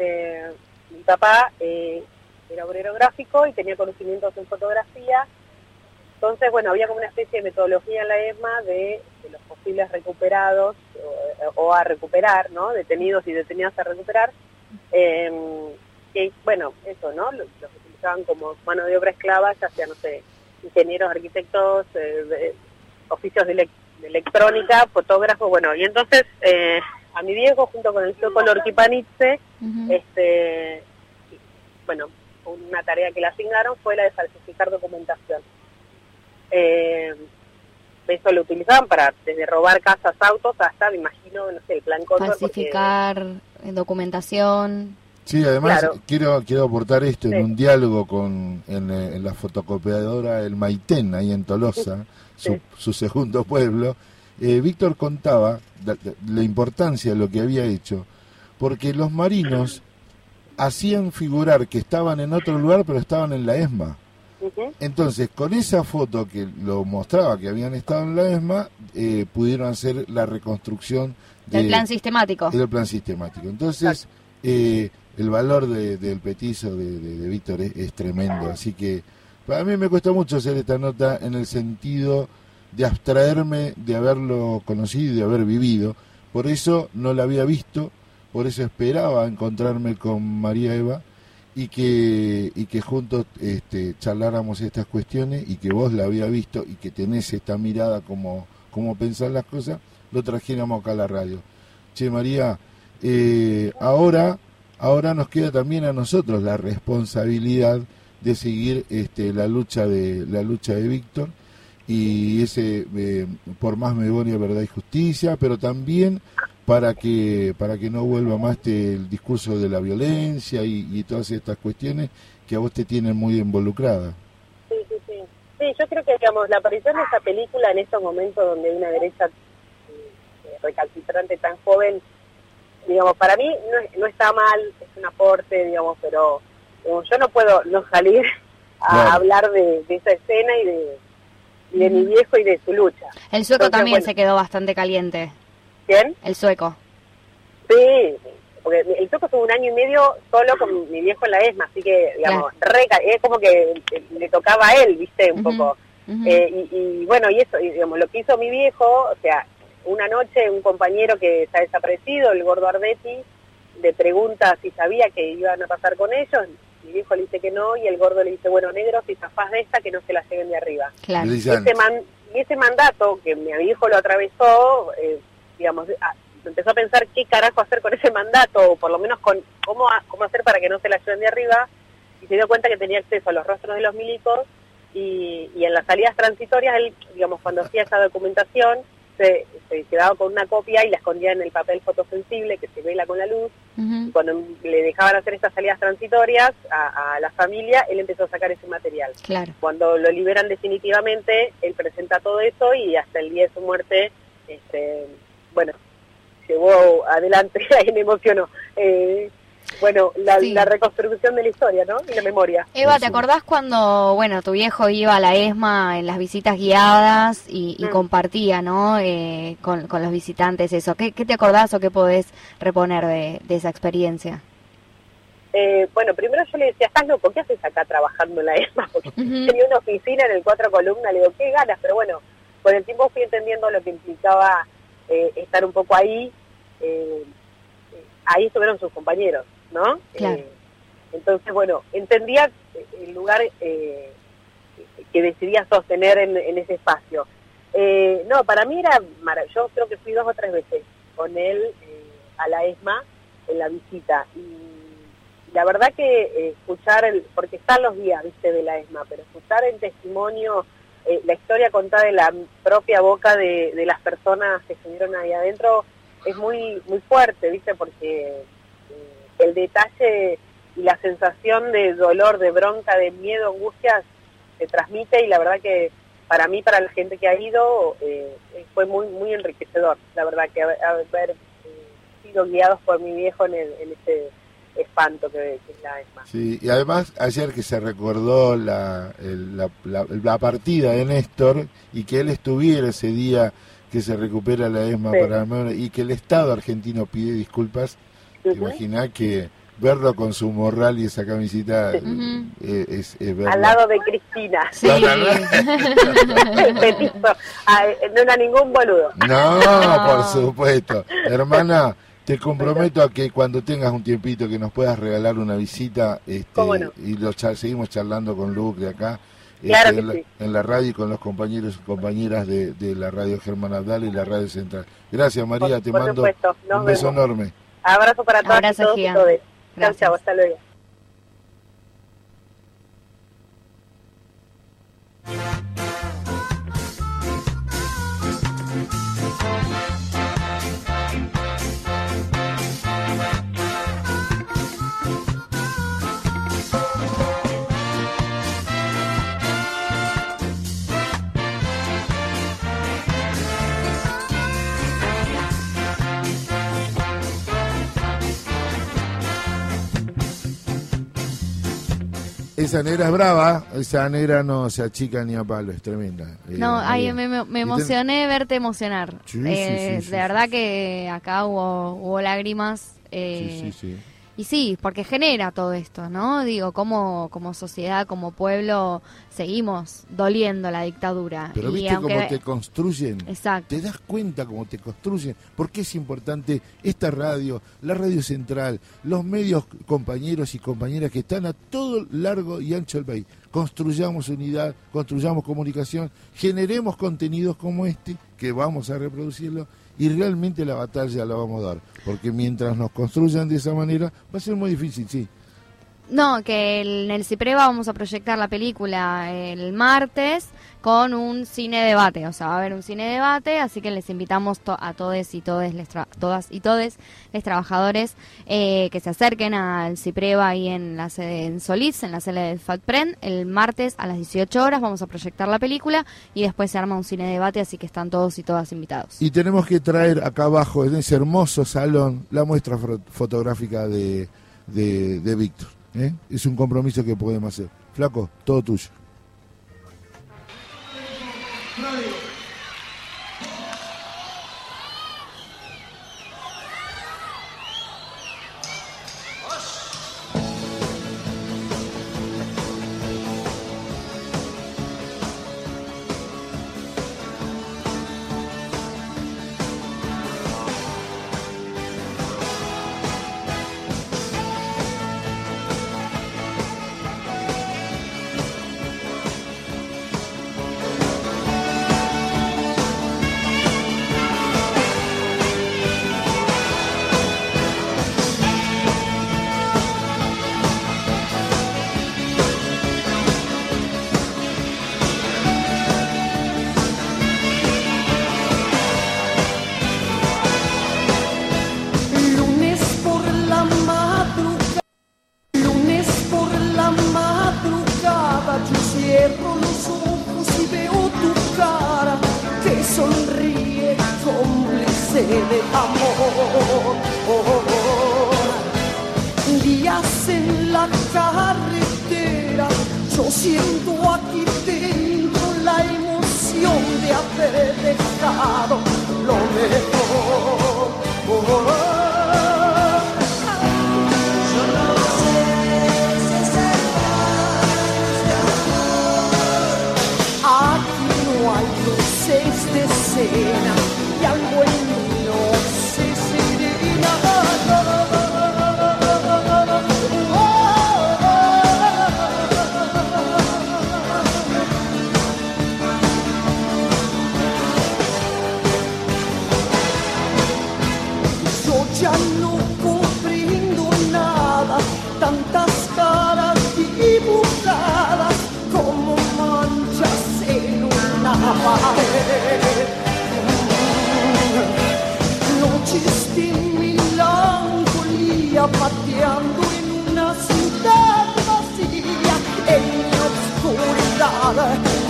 este, mi papá eh, era obrero gráfico y tenía conocimientos en fotografía. Entonces, bueno, había como una especie de metodología la ESMA de, los posibles recuperados o, a recuperar, ¿no? Detenidos y detenidas a recuperar. Eh, bueno, eso, ¿no? Los, utilizaban como mano de obra esclava, ya sea, no sé, ingenieros, arquitectos, eh, oficios de, electrónica, fotógrafos, bueno, y entonces eh, a mi viejo junto con el sueco Lorquipanitze, este, bueno, una tarea que le asignaron fue la de falsificar documentación. Eh, eso lo utilizaban para desde robar casas, autos, hasta, me imagino, no sé, el plan Cóndor. Falsificar documentación. Sí, además quiero quiero aportar esto en un diálogo con en, la fotocopiadora El Maitén, ahí en Tolosa, su, segundo pueblo. Eh, Víctor contaba la, importancia de lo que había hecho, porque los marinos hacían figurar que estaban en otro lugar, pero estaban en la ESMA. Entonces, con esa foto que lo mostraba que habían estado en la ESMA, eh, pudieron hacer la reconstrucción del plan sistemático. Del plan sistemático. Entonces, eh, el valor del petizo de, Víctor es, tremendo. Así que para mí me cuesta mucho hacer esta nota en el sentido de abstraerme de haberlo conocido y de haber vivido. Por eso no la había visto, por eso esperaba encontrarme con María Eva y que, y que juntos este, charláramos estas cuestiones y que vos la había visto y que tenés esta mirada como, como pensar las cosas, lo trajéramos acá a la radio. Che, María, eh, ahora Ahora nos queda también a nosotros la responsabilidad de seguir este, la lucha de la lucha de Víctor y ese eh, por más memoria, verdad y justicia, pero también para que para que no vuelva más este, el discurso de la violencia y, todas estas cuestiones que a vos te tienen muy involucrada. Sí, sí, sí. Sí, yo creo que digamos la aparición de esa película en estos momentos donde una derecha eh, recalcitrante tan joven digamos, para mí no, está mal, es un aporte, digamos, pero yo no puedo no salir a hablar de, esa escena y de, de mi viejo y de su lucha. El sueco también se quedó bastante caliente. ¿Quién? El sueco. Sí, porque el sueco estuvo un año y medio solo con mi viejo en la ESMA, así que, digamos, es como que le tocaba a él, viste, un poco. Eh, y, y, bueno, y eso, digamos, lo que hizo mi viejo, o sea, una noche un compañero que está desaparecido, el gordo Ardetti, le pregunta si sabía que iban a pasar con ellos, mi viejo le dice que no, y el gordo le dice, bueno, negro, si zafás de esta, que no se la lleguen de arriba. Claro. Y, ese y ese mandato, que mi viejo lo atravesó, eh, digamos, empezó a pensar qué carajo hacer con ese mandato, o por lo menos con cómo, cómo hacer para que no se la lleven de arriba, y se dio cuenta que tenía acceso a los rostros de los milicos, y, y en las salidas transitorias, él, digamos, cuando hacía esa documentación, se, quedaba con una copia y la escondía en el papel fotosensible que se vela con la luz. Cuando le dejaban hacer estas salidas transitorias a, la familia, él empezó a sacar ese material. Claro. Cuando lo liberan definitivamente, él presenta todo eso y hasta el día de su muerte, este, bueno, llevó adelante, ahí me emocionó, eh, bueno, la, reconstrucción de la historia, ¿no? Y la memoria. Eva, ¿te acordás cuando, bueno, tu viejo iba a la ESMA en las visitas guiadas y, mm. compartía, ¿no? Eh, con, los visitantes eso. ¿Qué, te acordás o qué podés reponer de, esa experiencia? Eh, bueno, primero yo le decía, estás loco, ¿qué haces acá trabajando en la ESMA? Porque tenía una oficina en el cuatro columnas, le digo, qué ganas, pero bueno, con el tiempo fui entendiendo lo que implicaba eh, estar un poco ahí. ahí estuvieron sus compañeros. ¿No? Eh, entonces, bueno, entendía el lugar eh, que decidía sostener en, ese espacio. Eh, no, para mí era maravilloso, yo creo que fui dos o tres veces con él a la ESMA en la visita y la verdad que escuchar, el, porque están los días, viste, de la ESMA, pero escuchar el testimonio, la historia contada de la propia boca de, de las personas que estuvieron ahí adentro es muy muy fuerte, viste, porque el detalle y la sensación de dolor, de bronca, de miedo, angustia se transmite y la verdad que para mí, para la gente que ha ido, eh, fue muy muy enriquecedor, la verdad que haber, eh, sido guiados por mi viejo en, en ese espanto que, es la ESMA. Sí, y además ayer que se recordó la, la, partida de Néstor y que él estuviera ese día que se recupera la ESMA para y que el Estado argentino pide disculpas, Imagina que verlo con su morral y esa camisita eh, es, Al lado de Cristina. Sí. Petizo. Ah, eh, no era ningún boludo. No, por supuesto. Hermana, te comprometo a que cuando tengas un tiempito que nos puedas regalar una visita este, y lo seguimos charlando con Luke de acá. Este, en, la, radio y con los compañeros y compañeras de, la radio Germán Abdal y la radio central. Gracias María, te mando un beso enorme. Abrazo para todos y todos. Chao, chao, hasta luego. Esa negra es brava, esa negra no se achica ni a palo, es tremenda. Eh, no, ay, me, me, emocioné verte emocionar. Eh, de verdad que acá hubo, hubo lágrimas. Eh, sí, sí, sí. Y sí, porque genera todo esto, ¿no? Digo, como, como sociedad, como pueblo, seguimos doliendo la dictadura. Pero viste cómo te construyen. Exacto. Te das cuenta cómo te construyen. Porque es importante esta radio, la radio central, los medios compañeros y compañeras que están a todo largo y ancho del país. Construyamos unidad, construyamos comunicación, generemos contenidos como este, que vamos a reproducirlo y realmente la batalla la vamos a dar. Porque mientras nos construyan de esa manera, va a ser muy difícil, sí. No, que en el CIPREVA vamos a proyectar la película el martes con un cine debate, o sea, va a haber un cine debate, así que les invitamos a todos y todes, todas y todes, los trabajadores eh, que se acerquen al CIPREVA ahí en la sede en Solís, en la sede del FATPREN, el martes a las 18 horas vamos a proyectar la película y después se arma un cine debate, así que están todos y todas invitados. Y tenemos que traer acá abajo, en ese hermoso salón, la muestra fotográfica de, de, Víctor. ¿Eh? Es un compromiso que podemos hacer. Flaco, todo tuyo. haber dejado lo mejor.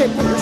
They put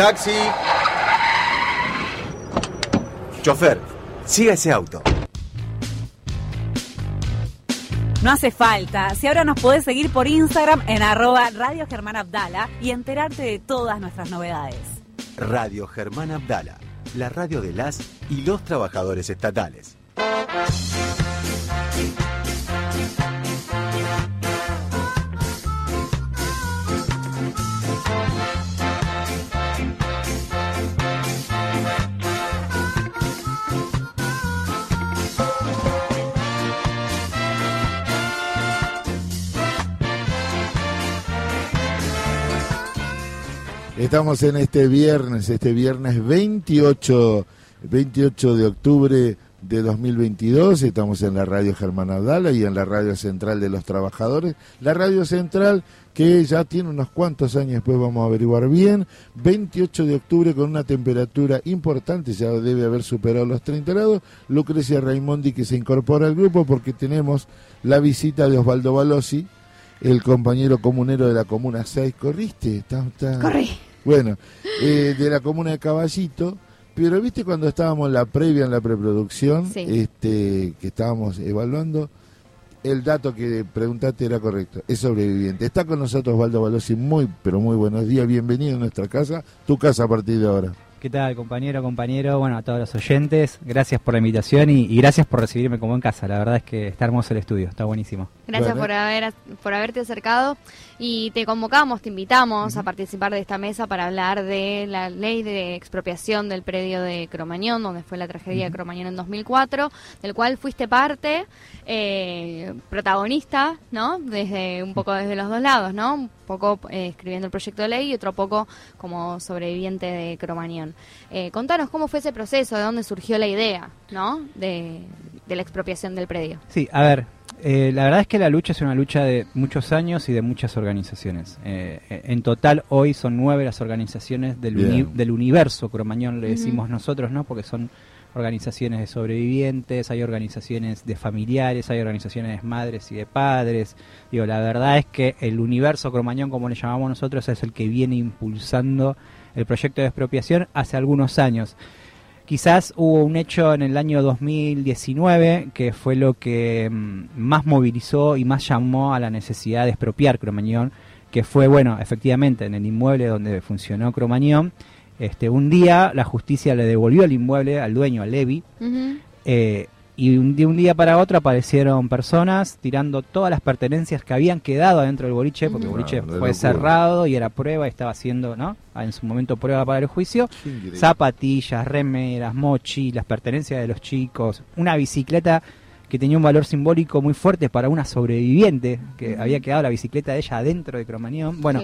Taxi. Chofer, siga ese auto. No hace falta. Si ahora nos podés seguir por Instagram en arroba Radio Germán Abdala y enterarte de todas nuestras novedades. Radio Germán Abdala, la radio de las y los trabajadores estatales. Estamos en este viernes, este viernes 28, 28 de octubre de 2022. Estamos en la radio Germán Abdala y en la radio central de los trabajadores. La radio central que ya tiene unos cuantos años, después vamos a averiguar bien. 28 de octubre con una temperatura importante, ya debe haber superado los 30 grados. Lucrecia Raimondi que se incorpora al grupo porque tenemos la visita de Osvaldo Balossi, el compañero comunero de la Comuna 6. ¿Corriste? Corrí. Bueno, eh, de la comuna de Caballito, pero viste cuando estábamos en la previa, en la preproducción, este, que estábamos evaluando, el dato que preguntaste era correcto, es sobreviviente. Está con nosotros Osvaldo Balossi, muy, pero muy buenos días, bienvenido a nuestra casa, tu casa a partir de ahora. ¿Qué tal, compañero, compañero? Bueno, a todos los oyentes, gracias por la invitación y, gracias por recibirme como en casa. La verdad es que está hermoso el estudio, está buenísimo. Gracias por, haber, por haberte acercado y te convocamos, te invitamos a participar de esta mesa para hablar de la ley de expropiación del predio de Cromañón, donde fue la tragedia de Cromañón en 2004, del cual fuiste parte, eh, protagonista, ¿no? Desde un poco desde los dos lados, ¿no? Un poco eh, escribiendo el proyecto de ley y otro poco como sobreviviente de Cromañón. Eh, contanos cómo fue ese proceso, de dónde surgió la idea, ¿no? De, de la expropiación del predio. Sí, a ver, eh, la verdad es que la lucha es una lucha de muchos años y de muchas organizaciones. Eh, en total hoy son nueve las organizaciones del, del universo Cromañón, le decimos nosotros, ¿no? Porque son organizaciones de sobrevivientes, hay organizaciones de familiares, hay organizaciones de madres y de padres. Digo, la verdad es que el universo Cromañón, como le llamamos nosotros, es el que viene impulsando el proyecto de expropiación hace algunos años. Quizás hubo un hecho en el año 2019 que fue lo que mm, más movilizó y más llamó a la necesidad de expropiar Cromañón, que fue, bueno, efectivamente en el inmueble donde funcionó Cromañón. Este, un día la justicia le devolvió el inmueble al dueño, a Levi, y un, de un día para otro aparecieron personas tirando todas las pertenencias que habían quedado dentro del boliche, porque el boliche fue cerrado y era prueba, y estaba haciendo, ¿no? Ah, en su momento prueba para el juicio. Zapatillas, remeras, mochilas, pertenencias de los chicos, una bicicleta que tenía un valor simbólico muy fuerte para una sobreviviente, que había quedado la bicicleta de ella adentro de Cromañón. Bueno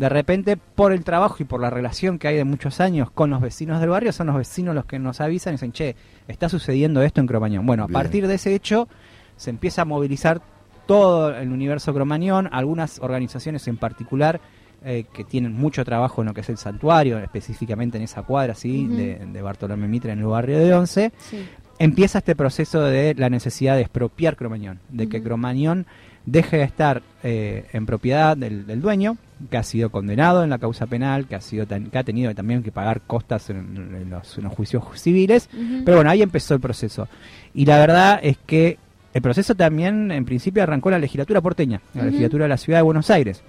de repente por el trabajo y por la relación que hay de muchos años con los vecinos del barrio, son los vecinos los que nos avisan y dicen, che, está sucediendo esto en Cromañón. Bueno, a partir de ese hecho se empieza a movilizar todo el universo cromañón, algunas organizaciones en particular eh, que tienen mucho trabajo en lo que es el santuario, específicamente en esa cuadra ¿sí? de, Bartolomé Mitre en el barrio de Once, empieza este proceso de la necesidad de expropiar Cromañón, de que Cromañón deje de estar eh, en propiedad del, dueño, que ha sido condenado en la causa penal, que ha, sido que ha tenido también que pagar costas en, los, juicios civiles. Pero bueno, ahí empezó el proceso. Y la verdad es que el proceso también, en principio, arrancó la legislatura porteña, la legislatura de la ciudad de Buenos Aires.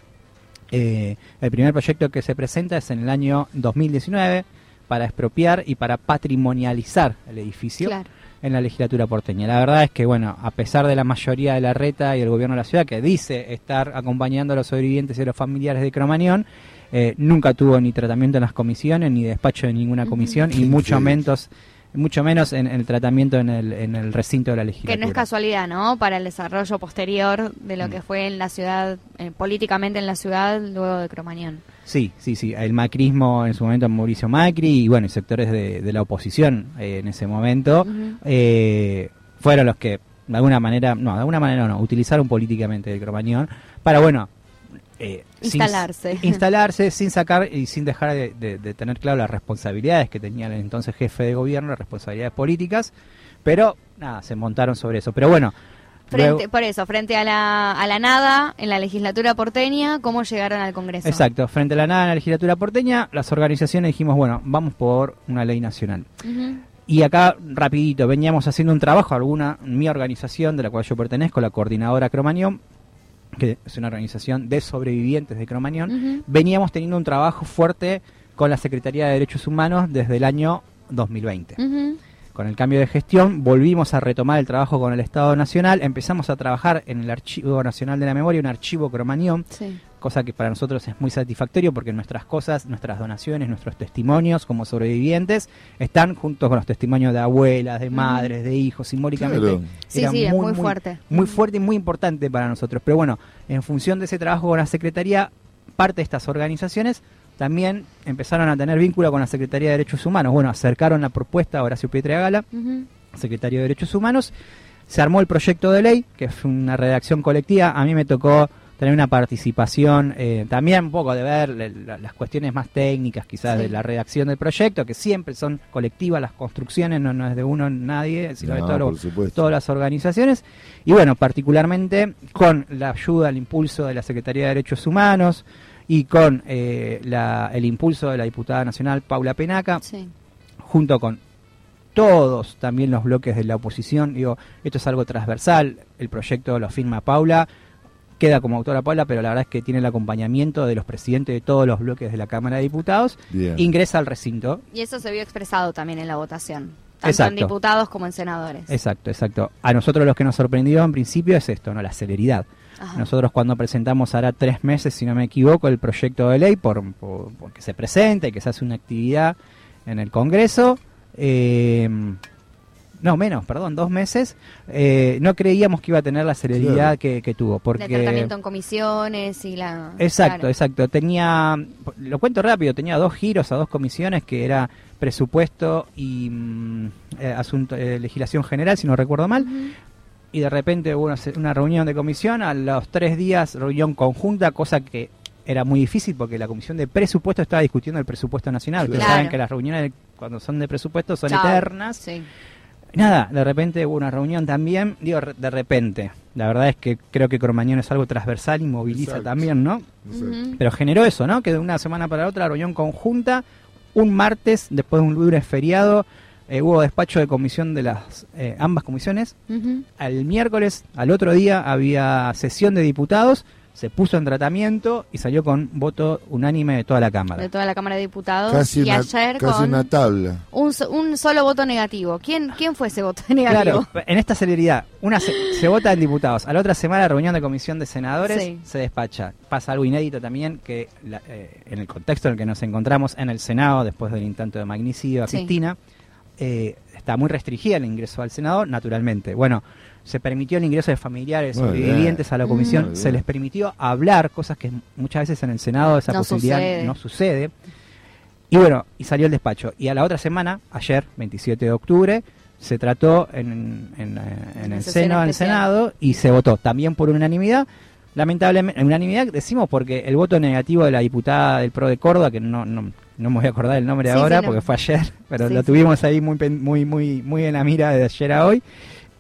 Eh, el primer proyecto que se presenta es en el año 2019 para expropiar y para patrimonializar el edificio. Claro en la legislatura porteña. La verdad es que, bueno, a pesar de la mayoría de la reta y el gobierno de la ciudad que dice estar acompañando a los sobrevivientes y a los familiares de Cromañón, eh, nunca tuvo ni tratamiento en las comisiones, ni despacho de ninguna comisión, y mucho menos mucho menos en, el tratamiento en el, en el recinto de la legislatura. Que no es casualidad, ¿no? Para el desarrollo posterior de lo mm. que fue en la ciudad, eh, políticamente en la ciudad, luego de Cromañón. Sí, sí, sí. El macrismo en su momento, Mauricio Macri y bueno, sectores de, la oposición eh, en ese momento eh, fueron los que de alguna manera, no, de alguna manera no, utilizaron políticamente el Cromañón para, bueno, eh, instalarse. Sin, instalarse sin sacar y sin dejar de, tener claro las responsabilidades que tenía el entonces jefe de gobierno, las responsabilidades políticas, pero nada, se montaron sobre eso. Pero bueno, Frente, por eso, frente a la, a la nada en la legislatura porteña, ¿cómo llegaron al Congreso? Exacto, frente a la nada en la legislatura porteña, las organizaciones dijimos, bueno, vamos por una ley nacional. Y acá, rapidito, veníamos haciendo un trabajo, alguna, mi organización, de la cual yo pertenezco, la coordinadora Cromañón, que es una organización de sobrevivientes de Cromañón, veníamos teniendo un trabajo fuerte con la Secretaría de Derechos Humanos desde el año 2020 con el cambio de gestión, volvimos a retomar el trabajo con el Estado Nacional, empezamos a trabajar en el Archivo Nacional de la Memoria, un archivo cromañón, cosa que para nosotros es muy satisfactorio porque nuestras cosas, nuestras donaciones, nuestros testimonios como sobrevivientes están juntos con los testimonios de abuelas, de madres, de hijos, simbólicamente. Sí, sí, es muy, fuerte. Muy fuerte y muy importante para nosotros. Pero bueno, en función de ese trabajo con la Secretaría, parte de estas organizaciones también empezaron a tener vínculo con la Secretaría de Derechos Humanos. Bueno, acercaron la propuesta a Horacio Pietre Gala, secretario de Derechos Humanos. Se armó el proyecto de ley, que fue una redacción colectiva. A mí me tocó tener una participación, eh, también un poco de ver las cuestiones más técnicas quizás de la redacción del proyecto, que siempre son colectivas las construcciones, no, es de uno nadie, sino de todas las organizaciones. Y bueno, particularmente con la ayuda, el impulso de la Secretaría de Derechos Humanos, y con eh, el impulso de la diputada nacional Paula Penaca, junto con todos también los bloques de la oposición, digo, esto es algo transversal, el proyecto lo firma Paula, queda como autora Paula, pero la verdad es que tiene el acompañamiento de los presidentes de todos los bloques de la Cámara de Diputados, ingresa al recinto. Y eso se vio expresado también en la votación. Tanto en diputados como en senadores. Exacto, exacto. A nosotros lo que nos sorprendió en principio es esto, ¿no? La celeridad. Nosotros cuando presentamos hará tres meses, si no me equivoco, el proyecto de ley por, que se presenta y que se hace una actividad en el Congreso, eh, no menos, perdón, dos meses, eh, no creíamos que iba a tener la celeridad que, tuvo. Porque... El tratamiento en comisiones y la... Exacto, exacto. Tenía, lo cuento rápido, tenía dos giros a dos comisiones que era presupuesto y mm, eh, asunto, legislación general, si no recuerdo mal y de repente hubo una, reunión de comisión, a los tres días reunión conjunta, cosa que era muy difícil porque la comisión de presupuesto estaba discutiendo el presupuesto nacional. Ustedes saben que las reuniones cuando son de presupuesto son eternas. Nada, de repente hubo una reunión también, digo, de repente. La verdad es que creo que Cromañón es algo transversal y moviliza también, ¿no? Pero generó eso, ¿no? Que de una semana para la otra, la reunión conjunta, un martes, después de un libre feriado, eh, hubo despacho de comisión de las eh, ambas comisiones. Al miércoles, al otro día, había sesión de diputados, se puso en tratamiento y salió con voto unánime de toda la Cámara. De toda la Cámara de Diputados. Casi, una, casi una tabla. Un, un, solo voto negativo. ¿Quién, ¿Quién fue ese voto negativo? Claro, en esta celeridad, una se, vota en diputados, a la otra semana reunión de comisión de senadores se despacha. Pasa algo inédito también que eh, en el contexto en el que nos encontramos en el Senado después del intento de magnicidio a Cristina eh, está muy restringida el ingreso al Senado, naturalmente. Bueno, se permitió el ingreso de familiares o sobrevivientes a la comisión, se les permitió hablar, cosas que muchas veces en el Senado esa posibilidad no sucede. Y bueno, y salió el despacho. Y a la otra semana, ayer, 27 de octubre, se trató en, en, en el Seno, en el Senado, y se votó también por unanimidad. Lamentablemente, unanimidad decimos porque el voto negativo de la diputada del PRO de Córdoba, que no, no, no me voy a acordar el nombre ahora porque fue ayer, pero lo tuvimos ahí muy, muy, muy, muy en la mira de ayer a hoy,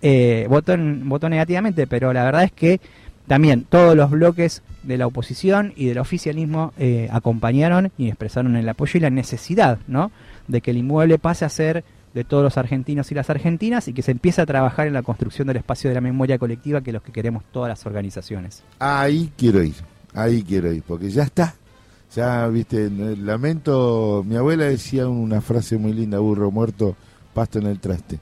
eh, votó, votó negativamente, pero la verdad es que también todos los bloques de la oposición y del oficialismo eh, acompañaron y expresaron el apoyo y la necesidad, ¿no? De que el inmueble pase a ser de todos los argentinos y las argentinas y que se empiece a trabajar en la construcción del espacio de la memoria colectiva que es lo que queremos todas las organizaciones. Ahí quiero ir, ahí quiero ir, porque ya está, ya, viste, lamento, mi abuela decía una frase muy linda, burro muerto, pasto en el traste.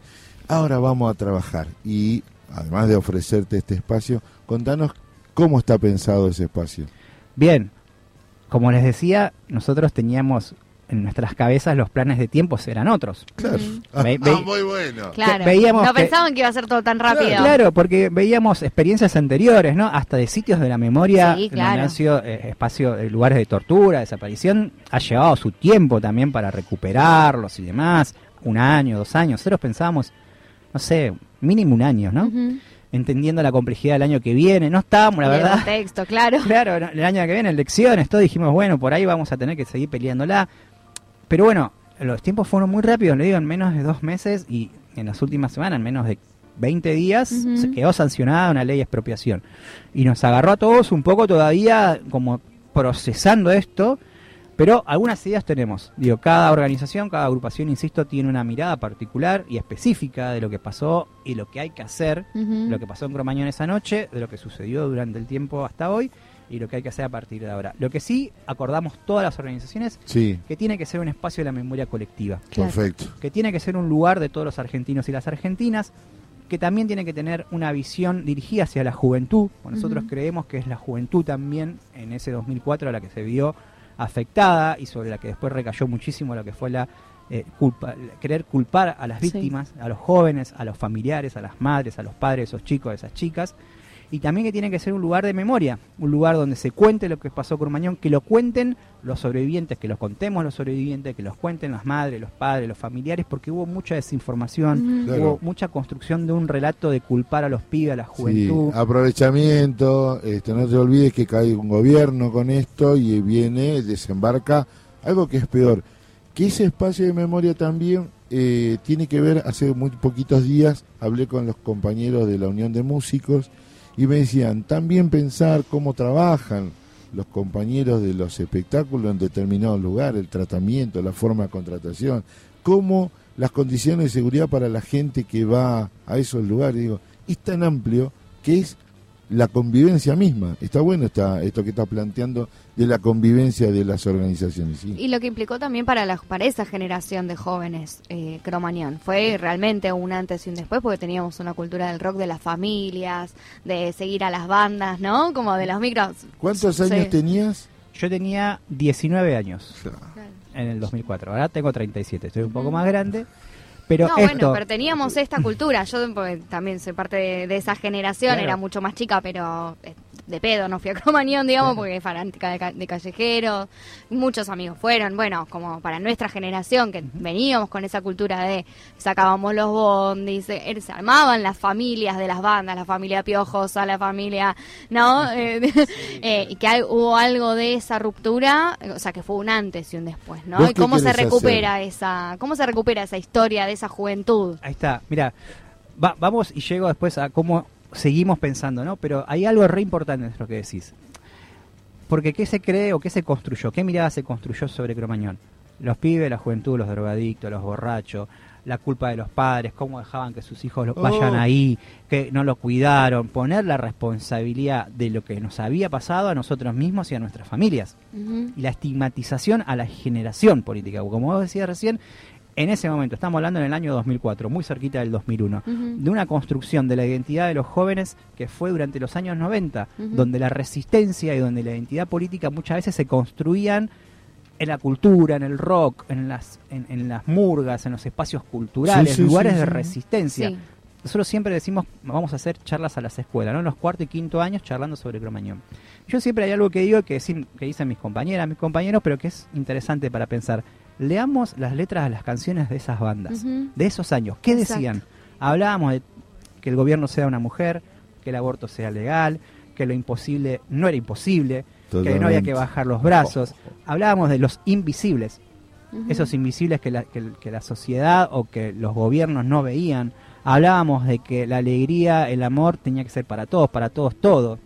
Ahora vamos a trabajar y además de ofrecerte este espacio, contanos cómo está pensado ese espacio. Bien, como les decía, nosotros teníamos en nuestras cabezas los planes de tiempos eran otros. Claro. Ah, muy bueno. Claro. Veíamos no pensaban que iba a ser todo tan rápido. Claro, porque veíamos experiencias anteriores, ¿no? Hasta de sitios de la memoria, sí, claro. han sido eh, espacios, eh, lugares de tortura, desaparición, ha llevado su tiempo también para recuperarlos y demás, un año, dos años. Nosotros pensábamos, no sé, mínimo un año, ¿no? entendiendo la complejidad del año que viene. No estábamos, la verdad. Contexto, claro. Claro, el año que viene, elecciones, todo dijimos, bueno, por ahí vamos a tener que seguir peleándola. Pero bueno, los tiempos fueron muy rápidos, le digo, en menos de dos meses y en las últimas semanas, en menos de 20 días se quedó sancionada una ley de expropiación. Y nos agarró a todos un poco todavía como procesando esto, pero algunas ideas tenemos. Digo, cada organización, cada agrupación, insisto, tiene una mirada particular y específica de lo que pasó y lo que hay que hacer, lo que pasó en Cromañón esa noche, de lo que sucedió durante el tiempo hasta hoy y lo que hay que hacer a partir de ahora. Lo que sí acordamos todas las organizaciones que tiene que ser un espacio de la memoria colectiva. Perfecto. Que tiene que ser un lugar de todos los argentinos y las argentinas, que también tiene que tener una visión dirigida hacia la juventud. Nosotros creemos que es la juventud también en ese 2004 a la que se vio afectada y sobre la que después recayó muchísimo lo que fue la eh, culpa, querer culpar a las víctimas, a los jóvenes, a los familiares, a las madres, a los padres de esos chicos, de esas chicas y también que tiene que ser un lugar de memoria, un lugar donde se cuente lo que pasó con Mañón, que lo cuenten los sobrevivientes, que los contemos los sobrevivientes, que los cuenten las madres, los padres, los familiares, porque hubo mucha desinformación, hubo mucha construcción de un relato de culpar a los pibes, a la juventud. aprovechamiento, este, no te olvides que cae un gobierno con esto y viene, desembarca, algo que es peor, que ese espacio de memoria también eh, tiene que ver, hace muy poquitos días hablé con los compañeros de la Unión de Músicos, y me decían, también pensar cómo trabajan los compañeros de los espectáculos en determinados lugares, el tratamiento, la forma de contratación, cómo las condiciones de seguridad para la gente que va a esos lugares. Digo, es tan amplio que es la convivencia misma. Está bueno está, esto que está planteando de la convivencia de las organizaciones. Y lo que implicó también para, la, para esa generación de jóvenes, eh, Cromañón, fue realmente un antes y un después, porque teníamos una cultura del rock de las familias, de seguir a las bandas, ¿no? Como de los micros. ¿Cuántos años tenías? Yo tenía 19 años en el 2004. Ahora tengo 37, estoy un poco más grande. Pero no, bueno, pero teníamos esta cultura. Yo también soy parte de, esa generación, era mucho más chica, pero eh, de pedo, no fui a Cromañón, digamos, porque fanática de, de, callejeros, muchos amigos fueron, bueno, como para nuestra generación, que veníamos con esa cultura de sacábamos los bondis, se, eh, se armaban las familias de las bandas, la familia Piojosa, la familia, ¿no? Eh, eh, y que hubo algo de esa ruptura, o sea, que fue un antes y un después, ¿no? Y cómo se recupera esa, cómo se recupera esa historia de esa juventud. Ahí está, mira, vamos y llego después a cómo seguimos pensando, ¿no? Pero hay algo re importante en lo que decís. Porque ¿qué se cree o qué se construyó? ¿Qué mirada se construyó sobre Cromañón? Los pibes, la juventud, los drogadictos, los borrachos, la culpa de los padres, cómo dejaban que sus hijos vayan oh. ahí, que no lo cuidaron, poner la responsabilidad de lo que nos había pasado a nosotros mismos y a nuestras familias. Y la estigmatización a la generación política. Como vos decías recién, en ese momento, estamos hablando en el año 2004, muy cerquita del 2001, de una construcción de la identidad de los jóvenes que fue durante los años 90, donde la resistencia y donde la identidad política muchas veces se construían en la cultura, en el rock, en las, en, las murgas, en los espacios culturales, lugares de resistencia. Nosotros siempre decimos, vamos a hacer charlas a las escuelas, ¿no? En los cuarto y quinto años charlando sobre Cromañón. Yo siempre hay algo que digo que, que dicen mis compañeras, mis compañeros, pero que es interesante para pensar leamos las letras de las canciones de esas bandas, de esos años. ¿Qué decían? Hablábamos de que el gobierno sea una mujer, que el aborto sea legal, que lo imposible no era imposible, que no había que bajar los brazos. Hablábamos de los invisibles, esos invisibles que la, que la sociedad o que los gobiernos no veían. Hablábamos de que la alegría, el amor tenía que ser para todos, para todos, todo.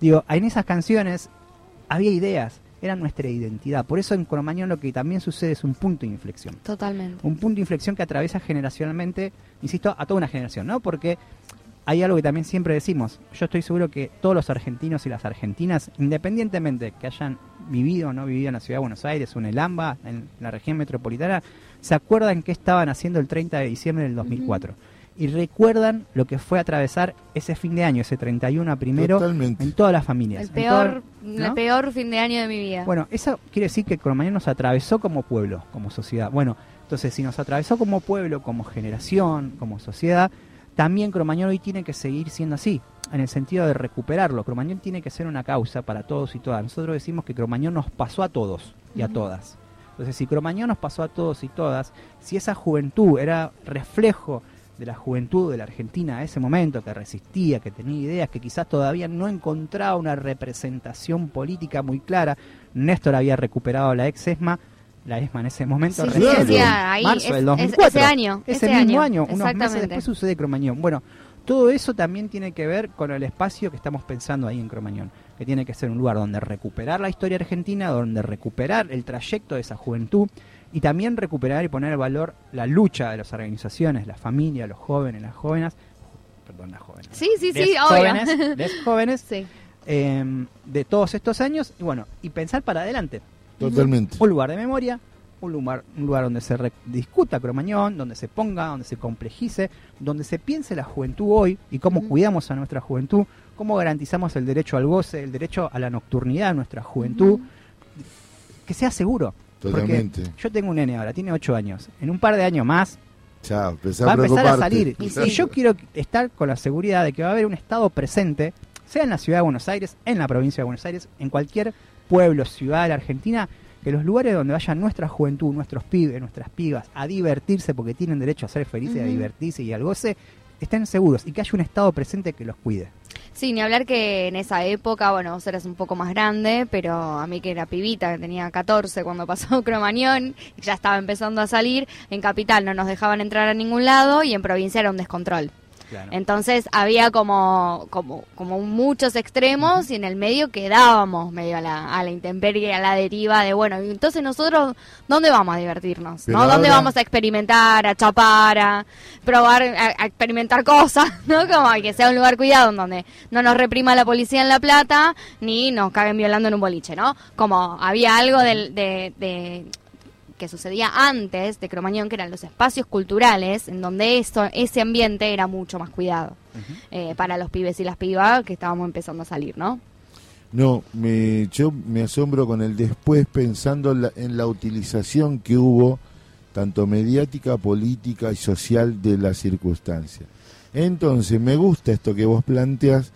Digo, en esas canciones había ideas, era nuestra identidad. Por eso en Cromañón lo que también sucede es un punto de inflexión. Totalmente. Un punto de inflexión que atraviesa generacionalmente, insisto, a toda una generación, ¿no? Porque hay algo que también siempre decimos. Yo estoy seguro que todos los argentinos y las argentinas, independientemente que hayan vivido o no vivido en la ciudad de Buenos Aires o en el AMBA, en la región metropolitana, se acuerdan qué estaban haciendo el 30 de diciembre del 2004 y recuerdan lo que fue atravesar ese fin de año, ese 31 a primero, en todas las familias. El peor, peor fin de año de mi vida. Bueno, eso quiere decir que Cromañón nos atravesó como pueblo, como sociedad. Bueno, entonces si nos atravesó como pueblo, como generación, como sociedad, también Cromañón hoy tiene que seguir siendo así, en el sentido de recuperarlo. Cromañón tiene que ser una causa para todos y todas. Nosotros decimos que Cromañón nos pasó a todos y a todas. Entonces, si Cromañón nos pasó a todos y todas, si esa juventud era reflejo de la juventud de la Argentina a ese momento, que resistía, que tenía ideas, que quizás todavía no encontraba una representación política muy clara. Néstor había recuperado la ex ESMA, la ESMA en ese momento, sí, sí, ahí, marzo del 2004. ese año. Ese, mismo año, unos meses después sucede Cromañón. Bueno, todo eso también tiene que ver con el espacio que estamos pensando ahí en Cromañón, que tiene que ser un lugar donde recuperar la historia argentina, donde recuperar el trayecto de esa juventud y también recuperar y poner en valor la lucha de las organizaciones, la familia, los jóvenes, las jóvenes, perdón, las jóvenes. Sí, sí, sí, jóvenes, jóvenes em, de todos estos años y bueno, y pensar para adelante. Totalmente. Un lugar de memoria, un lugar, un lugar donde se discuta Cromañón, donde se ponga, donde se complejice, donde se piense la juventud hoy y cómo cuidamos a nuestra juventud, cómo garantizamos el derecho al goce, el derecho a la nocturnidad de nuestra juventud, que sea seguro. Totalmente. yo tengo un nene ahora, tiene 8 años. En un par de años más va a empezar a salir. Y, yo quiero estar con la seguridad de que va a haber un Estado presente, sea en la ciudad de Buenos Aires, en la provincia de Buenos Aires, en cualquier pueblo, ciudad de la Argentina, que los lugares donde vaya nuestra juventud, nuestros pibes, nuestras pibas, a divertirse porque tienen derecho a ser felices, a divertirse y al goce, estén seguros y que haya un Estado presente que los cuide. Sí, ni hablar que en esa época, bueno, vos eras un poco más grande, pero a mí que era pibita, que tenía 14 cuando pasó Cromañón, ya estaba empezando a salir, en Capital no nos dejaban entrar a ningún lado y en provincia era un descontrol. Entonces había como, como, como muchos extremos y en el medio quedábamos medio a la, a la intemperie, a la deriva de, bueno, entonces nosotros, ¿dónde vamos a divertirnos? ¿no? ¿Dónde vamos a experimentar, a chapar, a probar, a, experimentar cosas? ¿no? Como que sea un lugar cuidado en donde no nos reprima la policía en La Plata ni nos caguen violando en un boliche, ¿no? Como había algo de, de que sucedía antes de Cromañón, que eran los espacios culturales, en donde eso, ese ambiente era mucho más cuidado eh, para los pibes y las pibas que estábamos empezando a salir, ¿no? No, me, yo me asombro con el después pensando en la, utilización que hubo, tanto mediática, política y social, de la circunstancia. Entonces, me gusta esto que vos planteas.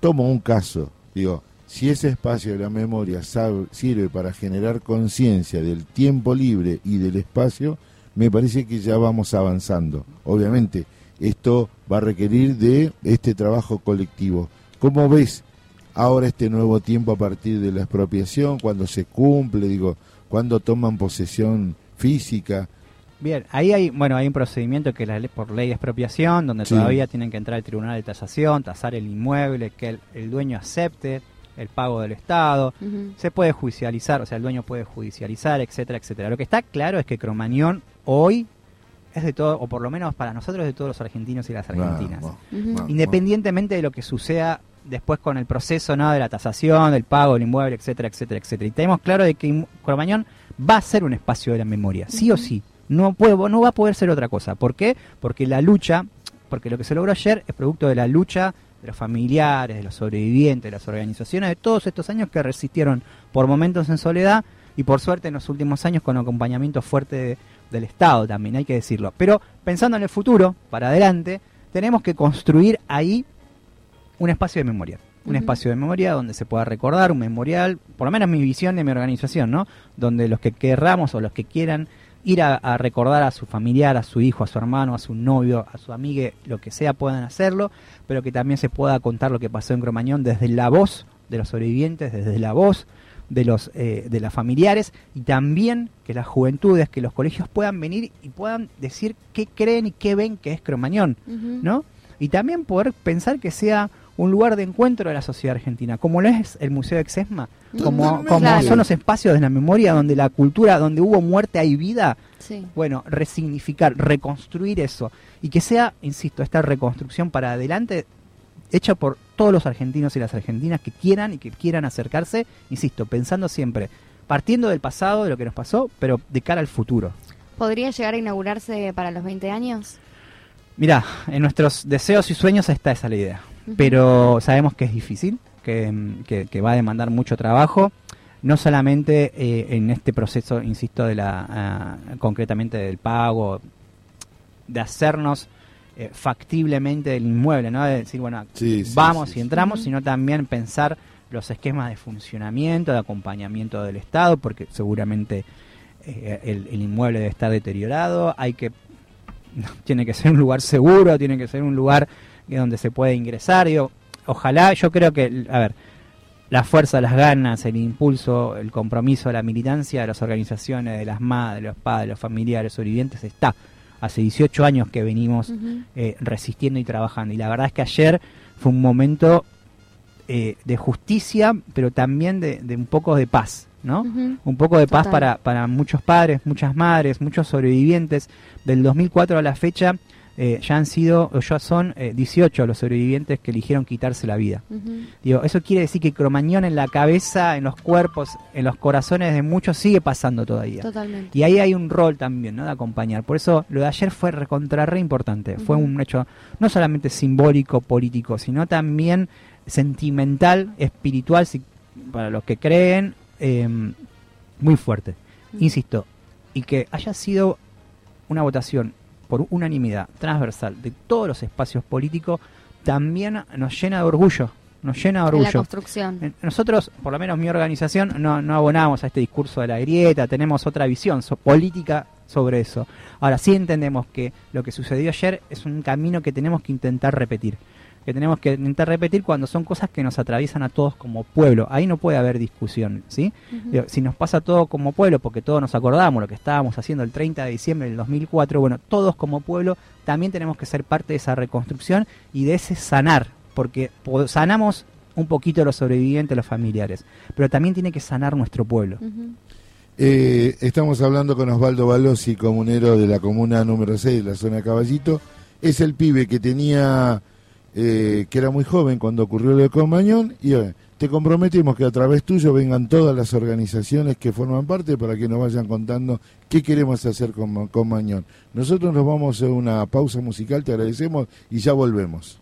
Tomo un caso, digo, si ese espacio de la memoria sirve para generar conciencia del tiempo libre y del espacio, me parece que ya vamos avanzando. Obviamente, esto va a requerir de este trabajo colectivo. ¿Cómo ves ahora este nuevo tiempo a partir de la expropiación, cuando se cumple, digo, cuando toman posesión física? Bien, ahí hay, bueno, hay un procedimiento que es por ley de expropiación, donde todavía tienen que entrar al tribunal de tasación, tasar el inmueble, que el dueño acepte el pago del Estado, se puede judicializar, o sea, el dueño puede judicializar, etcétera, etcétera. Lo que está claro es que Cromañón hoy es de todo, o por lo menos para nosotros, de todos los argentinos y las argentinas. Independientemente de lo que suceda después con el proceso ¿no? de la tasación, del pago del inmueble, etcétera, etcétera, etcétera. Y tenemos claro de que Cromañón va a ser un espacio de la memoria, sí o sí. No, puede, no va a poder ser otra cosa. ¿Por qué? Porque la lucha, porque lo que se logró ayer es producto de la lucha de los familiares, de los sobrevivientes, de las organizaciones, de todos estos años que resistieron por momentos en soledad y por suerte en los últimos años con acompañamiento fuerte del Estado también, hay que decirlo. Pero pensando en el futuro, para adelante, tenemos que construir ahí un espacio de memoria. Un espacio de memoria donde se pueda recordar, un memorial, por lo menos mi visión de mi organización, ¿no? Donde los que querramos o los que quieran ir a, recordar a su familiar, a su hijo, a su hermano, a su novio, a su amiga, lo que sea, puedan hacerlo, pero que también se pueda contar lo que pasó en Cromañón desde la voz de los sobrevivientes, desde la voz de los eh, de las familiares y también que las juventudes, que los colegios puedan venir y puedan decir qué creen y qué ven que es Cromañón, ¿no? Y también poder pensar que sea un lugar de encuentro de la sociedad argentina, como lo es el Museo de Exesma, como, como son los espacios de la memoria donde la cultura, donde hubo muerte hay vida. Bueno, resignificar, reconstruir eso y que sea, insisto, esta reconstrucción para adelante hecha por todos los argentinos y las argentinas que quieran y que quieran acercarse, insisto, pensando siempre, partiendo del pasado, de lo que nos pasó, pero de cara al futuro. ¿Podría llegar a inaugurarse para los 20 años? Mira, en nuestros deseos y sueños está esa la idea. Pero sabemos que es difícil, que, va a demandar mucho trabajo, no solamente eh, en este proceso, insisto, de la ah, concretamente del pago, de hacernos eh, factiblemente del inmueble, ¿no? De decir, bueno, vamos y entramos, sino también pensar los esquemas de funcionamiento, de acompañamiento del Estado, porque seguramente eh, el, el, inmueble debe estar deteriorado, hay que tiene que ser un lugar seguro, tiene que ser un lugar donde se puede ingresar. Digo, ojalá, yo creo que, a ver, la fuerza, las ganas, el impulso, el compromiso, la militancia de las organizaciones, de las madres, de los padres, los familiares, sobrevivientes está. hace 18 años que venimos eh, resistiendo y trabajando. Y la verdad es que ayer fue un momento eh, de justicia, pero también de, un poco de paz, ¿no? Un poco de paz para, para muchos padres, muchas madres, muchos sobrevivientes. Del 2004 a la fecha eh, ya han sido, ya son 18 eh, los sobrevivientes que eligieron quitarse la vida. Digo, eso quiere decir que Cromañón en la cabeza, en los cuerpos, en los corazones de muchos sigue pasando todavía. Totalmente. Y ahí hay un rol también, ¿no? De acompañar. Por eso lo de ayer fue recontra re importante. Fue un hecho no solamente simbólico, político, sino también sentimental, espiritual, para los que creen, em, muy fuerte. Insisto, y que haya sido una votación por unanimidad transversal de todos los espacios políticos, también nos llena de orgullo. Nos llena de orgullo. la construcción. Nosotros, por lo menos mi organización, no, no abonamos a este discurso de la grieta, tenemos otra visión política sobre eso. Ahora sí entendemos que lo que sucedió ayer es un camino que tenemos que intentar repetir que tenemos que intentar repetir cuando son cosas que nos atraviesan a todos como pueblo. Ahí no puede haber discusión, ¿sí? si nos pasa todo como pueblo, porque todos nos acordamos lo que estábamos haciendo el 30 de diciembre del 2004, bueno, todos como pueblo también tenemos que ser parte de esa reconstrucción y de ese sanar, porque sanamos un poquito los sobrevivientes, los familiares, pero también tiene que sanar nuestro pueblo. Eh, estamos hablando con Osvaldo Balosi, comunero de la comuna número 6 de la zona de Caballito. Es el pibe que tenía eh, que era muy joven cuando ocurrió lo de Comañón, y eh, te comprometimos que a través tuyo vengan todas las organizaciones que forman parte para que nos vayan contando qué queremos hacer con Comañón. Nosotros nos vamos a una pausa musical, te agradecemos y ya volvemos.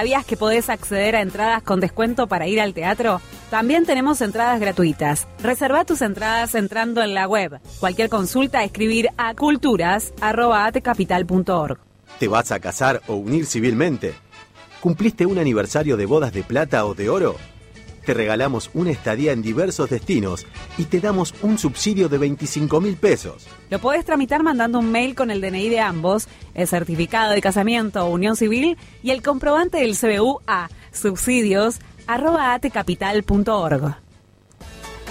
¿Sabías que podés acceder a entradas con descuento para ir al teatro? También tenemos entradas gratuitas. Reserva tus entradas entrando en la web. Cualquier consulta, escribir a culturas.atecapital.org. ¿Te vas a casar o unir civilmente? ¿Cumpliste un aniversario de bodas de plata o de oro? Te regalamos una estadía en diversos destinos y te damos un subsidio de 25 mil pesos. Lo podés tramitar mandando un mail con el DNI de ambos, el certificado de casamiento o unión civil y el comprobante del CBU a subsidios.atecapital.org.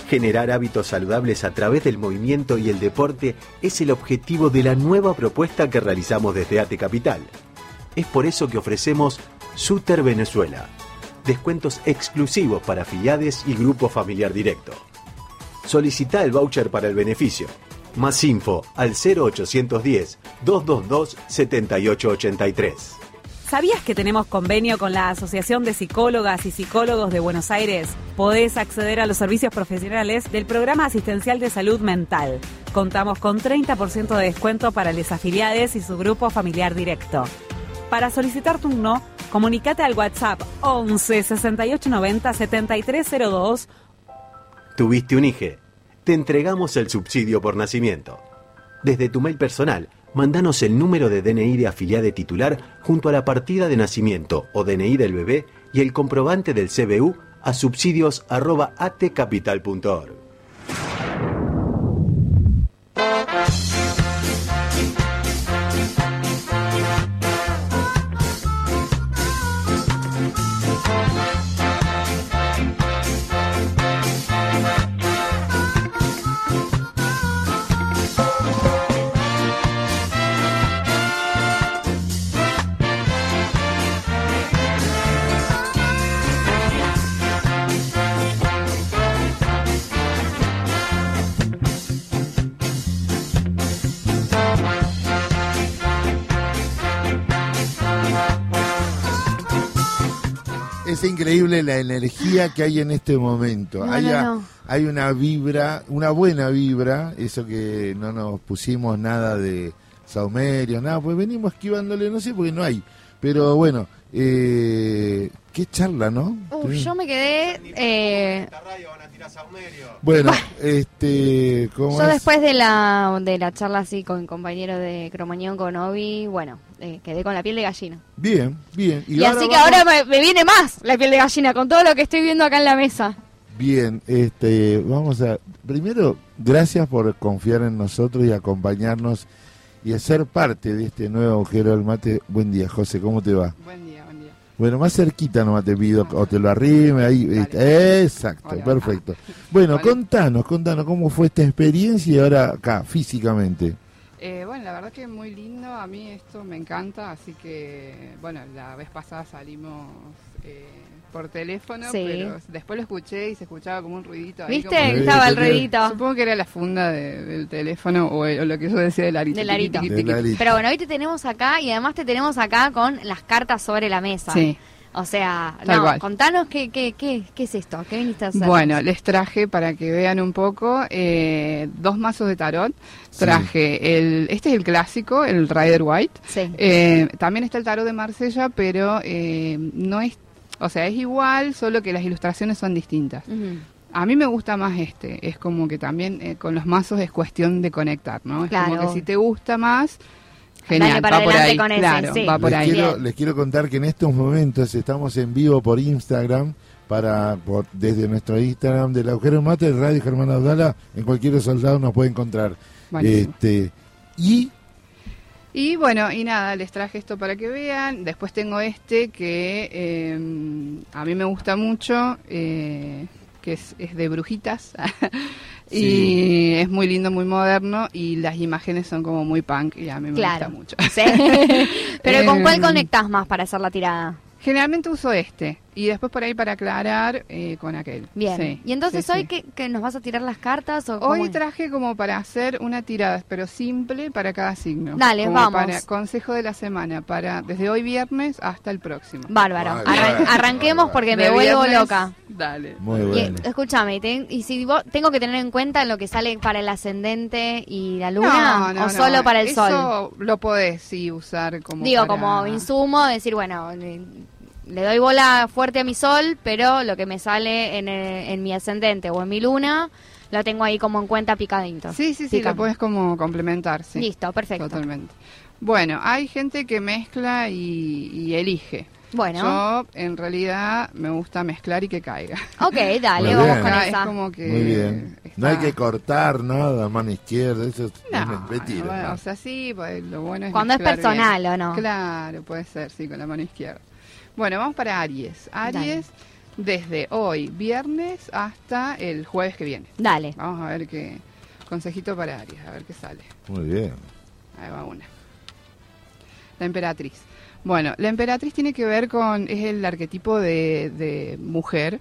Generar hábitos saludables a través del movimiento y el deporte es el objetivo de la nueva propuesta que realizamos desde AT Capital. Es por eso que ofrecemos Suter Venezuela descuentos exclusivos para afiliados y grupo familiar directo. Solicita el voucher para el beneficio. Más info al 0810-222-7883. ¿Sabías que tenemos convenio con la Asociación de Psicólogas y Psicólogos de Buenos Aires? Podés acceder a los servicios profesionales del Programa Asistencial de Salud Mental. Contamos con 30% de descuento para los afiliados y su grupo familiar directo. Para solicitar turno, comunícate al WhatsApp 11 68 90 7302. ¿Tuviste un IGE? Te entregamos el subsidio por nacimiento. Desde tu mail personal, mandanos el número de DNI de afiliado titular junto a la partida de nacimiento o DNI del bebé y el comprobante del CBU a subsidios.atcapital.org. es increíble la energía que hay en este momento. No, hay, no, a- no. hay una vibra, una buena vibra, eso que no nos pusimos nada de saumerio, nada, pues venimos esquivándole, no sé, porque no hay. Pero bueno, eh, qué charla, ¿no? Yo me quedé. eh, Bueno, este, ¿cómo yo es? después de la, de la charla así con compañero de Cromañón con Obi, bueno, eh, quedé con la piel de gallina. Bien, bien. Y, así que vamos- ahora me, me viene más la piel de gallina con todo lo que estoy viendo acá en la mesa. Bien, este, vamos a. Primero, gracias por confiar en nosotros y acompañarnos y a ser parte de este nuevo agujero del mate. Buen día, José, ¿cómo te va? Buen día. Bueno, más cerquita nomás te pido, o te lo arrime ahí. Este, Exacto, Hola. perfecto. Bueno, Vale. contanos, contanos cómo fue esta experiencia y ahora acá, físicamente. Eh, bueno, la verdad que muy lindo, a mí esto me encanta, así que, bueno, la vez pasada salimos eh, por teléfono, Sí. pero después lo escuché y se escuchaba como un ruidito. ahí ¿Viste? como- Estaba el ruidito. Supongo que era la funda de- del teléfono o, el- o lo que yo decía del arito. Del arito. Tiqui, tiqui. Pero bueno, hoy te tenemos acá y además te tenemos acá con las cartas sobre la mesa. Sí. O sea, no, contanos qué, qué, qué, qué es esto, qué viniste a hacer. Bueno, les traje para que vean un poco eh, dos mazos de tarot. Traje el, este es el clásico, el Rider White. Sí. Eh, también está el tarot de Marsella, pero eh, no es, o sea, es igual, solo que las ilustraciones son distintas. A mí me gusta más este, es como que también eh, con los mazos es cuestión de conectar, ¿no? Es Claro. como que si te gusta más, genial, para va por ahí, con ese, claro, sí. va por les, ahí. quiero, Bien. les quiero contar que en estos momentos estamos en vivo por Instagram, para por- desde nuestro Instagram del agujero mate, Radio Germán Abdala, en cualquier soldado nos puede encontrar. Buenísimo. Este, y Y bueno, y nada, les traje esto para que vean. Después tengo este que eh, a mí me gusta mucho, eh, que es, es de brujitas. y Sí. es muy lindo, muy moderno. Y las imágenes son como muy punk y a mí me Claro. gusta mucho. Sí. Pero ¿con cuál Em, conectás más para hacer la tirada? Generalmente uso este. Y después por ahí para aclarar eh, con aquel. Bien. Sí, y entonces sí, hoy sí. que, que nos vas a tirar las cartas o Hoy traje como para hacer una tirada, pero simple para cada signo. Dale, Como vamos. Para consejo de la semana, para desde hoy viernes hasta el próximo. Bárbaro. Vale, Arran- vale. arranquemos porque me De vuelvo viernes, loca. Dale. muy Y, bueno. escúchame, y ten- y si vos tengo que tener en cuenta lo que sale para el ascendente y la luna No, no, o no. solo para el Eso sol. lo podés sí usar como Digo, para- como insumo, decir, bueno, eh, le doy bola fuerte a mi sol, pero lo que me sale en, en mi ascendente o en mi luna, lo tengo ahí como en cuenta picadito. Sí, sí, sí, lo puedes como complementar, sí. Listo, perfecto. Totalmente. Bueno, hay gente que mezcla y, elige. Bueno. Yo, en realidad, me gusta mezclar y que caiga. Ok, dale, vamos con esa. Muy bien. No hay que cortar nada, mano izquierda, eso es mentira. o sea, sí, pues, lo bueno es Cuando es personal, ¿o no? Claro, puede ser, sí, con la mano izquierda. Bueno, vamos para Aries. Aries, desde hoy, viernes, hasta el jueves que viene. Dale. Vamos a ver qué... Consejito para Aries, a ver qué sale. Muy bien. Ahí va una. La emperatriz. Bueno, la emperatriz tiene que ver con, es el arquetipo de, mujer,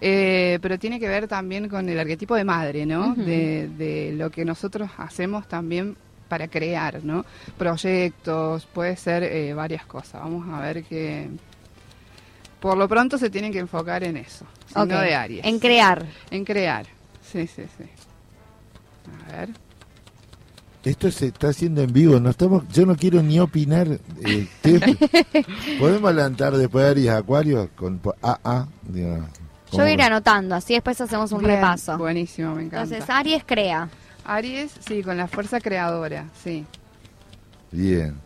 eh, pero tiene que ver también con el arquetipo de madre, ¿no? de, lo que nosotros hacemos también para crear, ¿no? Proyectos, puede ser eh, varias cosas. Vamos a ver que... Por lo pronto se tienen que enfocar en eso, no de Aries. En crear. En crear, sí, sí, sí. A ver. Esto se está haciendo en vivo, no estamos, yo no quiero ni opinar. Eh, ¿Podemos adelantar después de Aries Acuario con AA? yo voy a ir anotando, así después hacemos un repaso. Buenísimo, me encanta. Entonces, Aries crea. Aries, sí, con la fuerza creadora, sí. Bien.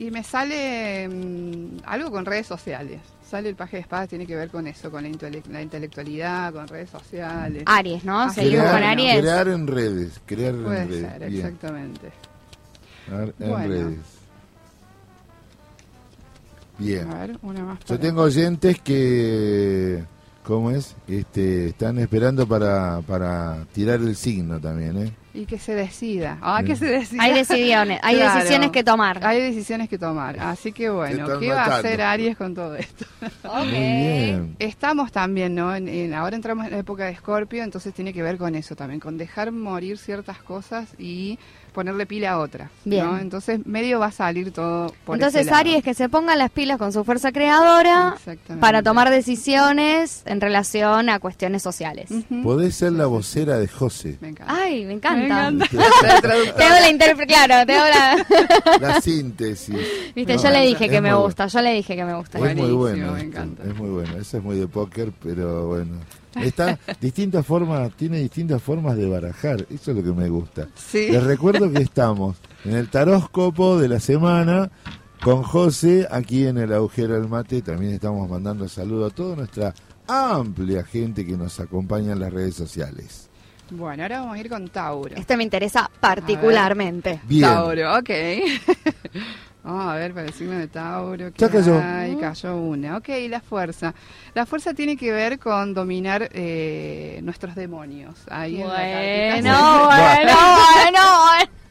Y me sale mm, algo con redes sociales sale el paje de espadas tiene que ver con eso, con la, intelectualidad, con redes sociales. Aries, ¿no? Seguimos con Aries. Crear en redes, crear en redes. Ser, exactamente. En redes. Bien. A ver, una más. Yo tengo oyentes que, ¿cómo es? Este, están esperando para, para tirar el signo también, ¿eh? Y que se decida. Ah, que se decida. Hay decisiones, hay decisiones que tomar. Hay decisiones que tomar. Así que bueno, ¿qué va a hacer Aries con todo esto? okay. Estamos también, ¿no? En, ahora entramos en la época de Escorpio, entonces tiene que ver con eso también, con dejar morir ciertas cosas y ponerle pila a otra. Bien. Entonces, medio va a salir todo por Entonces, Aries que se ponga las pilas con su fuerza creadora para tomar decisiones en relación a cuestiones sociales. Podés ser la vocera de José. Me encanta. Ay, me encanta. Me te hago la interpretación, claro, te hago la... la síntesis. Viste, yo le dije que me gusta, yo le dije que me gusta. Es muy bueno. Me encanta. Es muy bueno. Eso es muy de póker, pero bueno. Está distintas formas, tiene distintas formas de barajar, eso es lo que me gusta. Les recuerdo que estamos en el taróscopo de la semana con José aquí en el agujero del mate. También estamos mandando saludo a toda nuestra amplia gente que nos acompaña en las redes sociales. Bueno, ahora vamos a ir con Tauro. Este me interesa particularmente. Tauro, ok. Vamos a ver para el signo de Tauro. Que cayó. cayó una. Ok, la fuerza. La fuerza tiene que ver con dominar eh, nuestros demonios. Ahí bueno, en la cartita. bueno,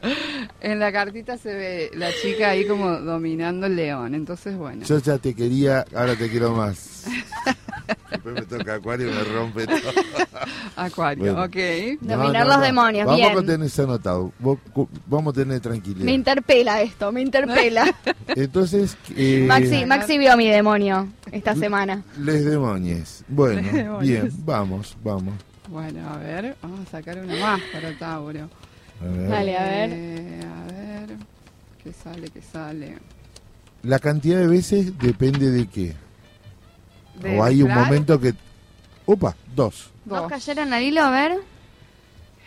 bueno, En la cartita se ve la chica ahí como dominando el león. Entonces, bueno. Yo ya te quería, ahora te quiero más. Después me toca Acuario y me rompe todo. Acuario, ok. Dominar los demonios, vamos bien. a tener eso anotado. Vamos a tener tranquilidad. Me interpela esto, me interpela. Entonces... Eh, Maxi, Maxi vio a mi demonio esta semana. Les demonios. Bueno, bien, vamos, vamos. Bueno, a ver, vamos a sacar una más para Tauro. A ver. Dale, a ver. Eh, a ver, ¿qué sale, qué sale? La cantidad de veces depende de qué. O hay un momento que... Opa, dos. Dos, cayeron al hilo, a ver.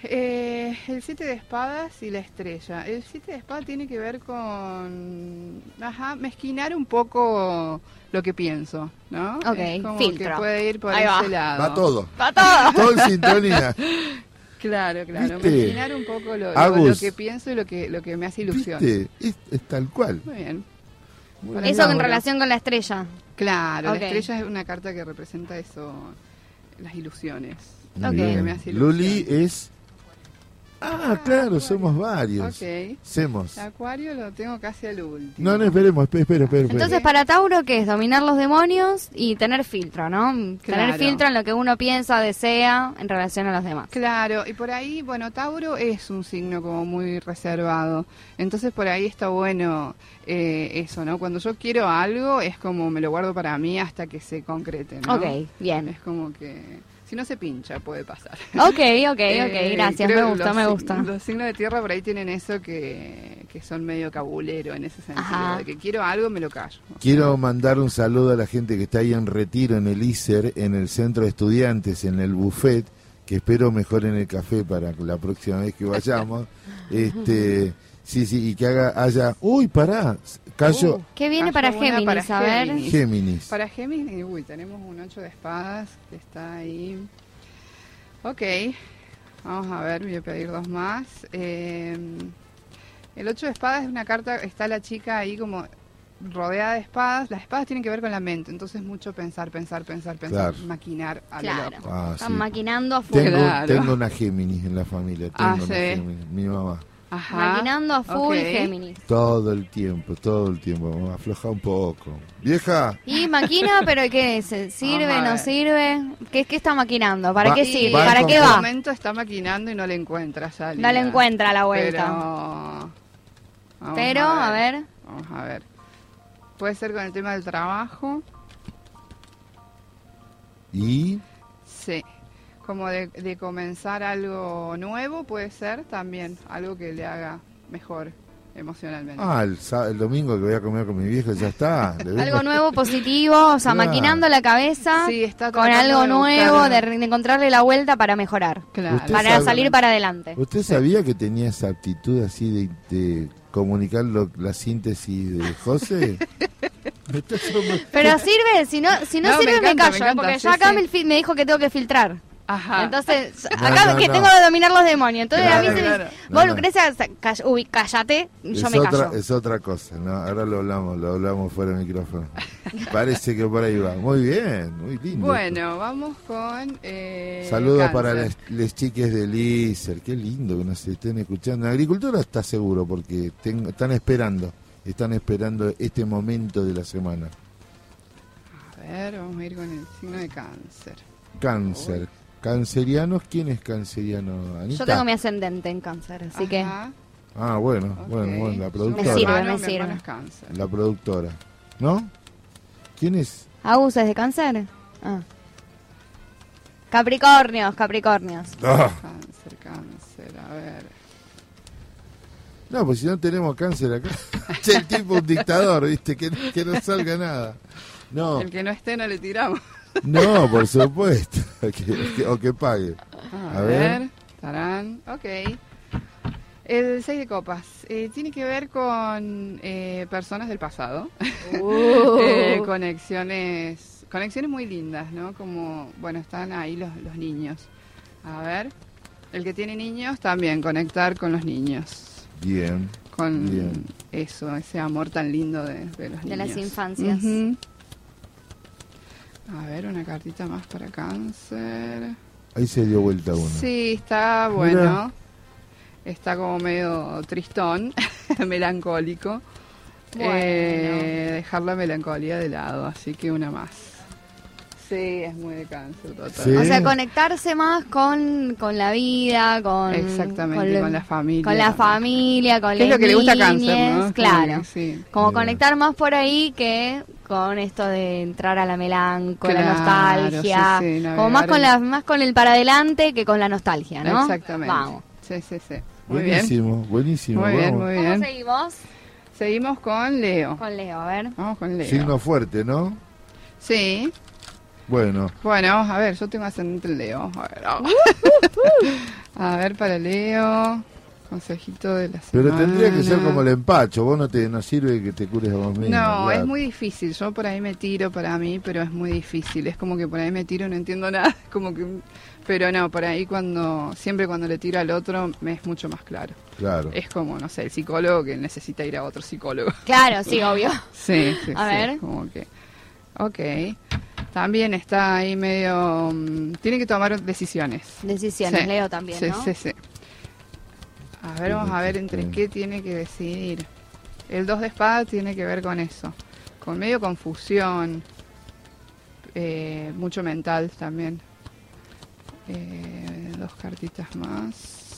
Eh, el siete de espadas y la estrella. El siete de espadas tiene que ver con, ajá, mezquinar un poco lo que pienso, ¿no? Ok, es como que puede ir por ese lado. Va todo. Va todo. todo en sintonía. Claro, claro. Mezquinar un poco lo, lo, que pienso y lo que, lo que me hace ilusión. Es, es, tal cual. Muy bien. Eso en relación con la estrella. Claro, la estrella es una carta que representa eso, las ilusiones. Okay. Luli es Ah, claro, somos varios. Ok. Somos. Acuario lo tengo casi al último. No, no, esperemos, espera, espera. Entonces, para Tauro, ¿qué es? Dominar los demonios y tener filtro, ¿no? Tener filtro en lo que uno piensa, desea en relación a los demás. Claro, y por ahí, bueno, Tauro es un signo como muy reservado. Entonces, por ahí está bueno eh, eso, ¿no? Cuando yo quiero algo, es como me lo guardo para mí hasta que se concrete, ¿no? Ok, bien. Es como que si no se pincha, puede pasar. Ok, ok, ok, Eh, gracias, me gusta, los me gusta. Los signos de tierra por ahí tienen eso que, que son medio cabulero en ese sentido, Ajá. de que quiero algo, me lo callo. Quiero mandar un saludo a la gente que está ahí en retiro en el ISER, en el centro de estudiantes, en el buffet, que espero mejoren el café para la próxima vez que vayamos. este, sí, sí, y que haga, haya, uy, pará, Uh, ¿Qué viene para Géminis? para a ver. Géminis. Géminis. Para Géminis, uy, tenemos un 8 de espadas que está ahí. Ok, vamos a ver, voy a pedir dos más. Eh, el 8 de espadas es una carta, está la chica ahí como rodeada de espadas. Las espadas tienen que ver con la mente, entonces mucho pensar, pensar, pensar, pensar, Claro. maquinar a lo Claro. loco. Ah, Están sí. maquinando a full. Tengo, Claro. tengo una Géminis en la familia, tengo Ah, una sí. Géminis, mi mamá. Ajá. Maquinando a full ok. Géminis. Todo el tiempo, todo el tiempo, afloja un poco. Vieja, Y maquina, pero ¿qué es? ¿Sirve, no ver. sirve? ¿Qué, qué está maquinando? ¿Para Va- qué sirve? ¿Para qué En va? este momento está maquinando y no le encuentra salida. No le encuentra la vuelta. Pero, a ver. Vamos a ver. Puede ser con el tema del trabajo. y Sí. Como de, de comenzar algo nuevo, puede ser también. Algo que le haga mejor emocionalmente. ah, el, domingo que voy a comer con mi vieja ya está. Algo nuevo, positivo, o sea, Claro. maquinando la cabeza Sí, está con algo de nuevo, de, re- de encontrarle la vuelta para mejorar, Claro. Para sabe- salir para adelante. ¿Usted sabía que tenía esa aptitud así de, de comunicar lo- la síntesis de José? Pero sirve, si no, si no, sirve me, encanta, me callo, encanta, porque sí, ya acá sí. me, fi- me dijo que tengo que filtrar. Ajá. Entonces, No, acá no, que no. tengo que dominar los demonios. Entonces a mí Claro, se No, vos no. Lucrecia, call- uy, cállate, yo es, me otra, callo. es otra cosa, ¿no? Ahora lo hablamos, lo hablamos fuera del micrófono. Parece que por ahí va. Muy bien, muy lindo. Bueno, vamos con. Eh, Saludos para las, chiques de ISER. Qué lindo que nos estén escuchando. La agricultura está seguro porque ten- están esperando. Están esperando este momento de la semana. A ver, vamos a ir con el signo de cáncer. Cáncer. Cancerianos, ¿quién es canceriano? Anita. Yo tengo mi ascendente en cáncer, así que Ah, bueno, bueno, bueno, la productora. Me sirve, me sirve. La productora. ¿No? ¿Quién es? Agus es de cáncer. Ah. Capricornios, Capricornios. Ah, Cáncer, cáncer, a ver. no, pues si no tenemos cáncer acá. Che, el tipo un dictador, ¿viste? Que, que no salga nada. No, El que no esté no le tiramos. No, por supuesto. Que- que- o que pague. A, A ver. ver. Tarán. Ok. El 6 de copas. eh, tiene que ver con eh, personas del pasado. Uh. Eh, conexiones. Conexiones muy lindas, ¿no? Como, bueno, están ahí los, los niños. A ver. El que tiene niños, también conectar con los niños. Bien. Con Bien. eso, ese amor tan lindo de, de los De niños. las infancias. A ver, una cartita más para cáncer. Ahí se dio vuelta uno. Sí, está bueno. Está como medio tristón, melancólico. Bueno. Eh, dejar la melancolía de lado, así que una más. Sí, es muy de cáncer total. Sí. O sea, conectarse más con, con la vida, con... Exactamente, lo- con, la familia. Con la familia, con Que es las lo que le gusta cáncer, Claro. sí. Como conectar más por ahí que con esto de entrar a la melancolía, la Claro, nostalgia. sí, sí, como más con, la, más con el para adelante que con la nostalgia, ¿no? Exactamente. Vamos. Sí, sí, sí. Muy bien. buenísimo, buenísimo. Muy bien, muy ¿Cómo bien. seguimos? Seguimos con Leo. Con Leo, a ver. Vamos con Leo. Signo fuerte, ¿no? Sí. Bueno, Bueno, a ver, yo tengo ascendente en Leo. A ver, vamos. a ver, para Leo. Consejito de la semana. pero tendría que ser como el empacho. Vos no te no sirve que te cures a vos mismo. No, claro. es muy difícil. Yo por ahí me tiro para mí, pero es muy difícil. Es como que por ahí me tiro y no entiendo nada. Como que, pero no, por ahí cuando siempre cuando le tiro al otro me es mucho más claro. Claro. Es como, no sé, el psicólogo que necesita ir a otro psicólogo. Claro, sí, obvio. Sí, sí, A sí, ver. Como que. Ok. También está ahí medio. mm, tiene que tomar decisiones. Decisiones, Sí. Leo también, Sí, ¿no? sí, sí. A ver, vamos a ver entre qué tiene que decidir. El 2 de espada tiene que ver con eso. Con medio confusión. eh, mucho mental también. Eh, dos cartitas más.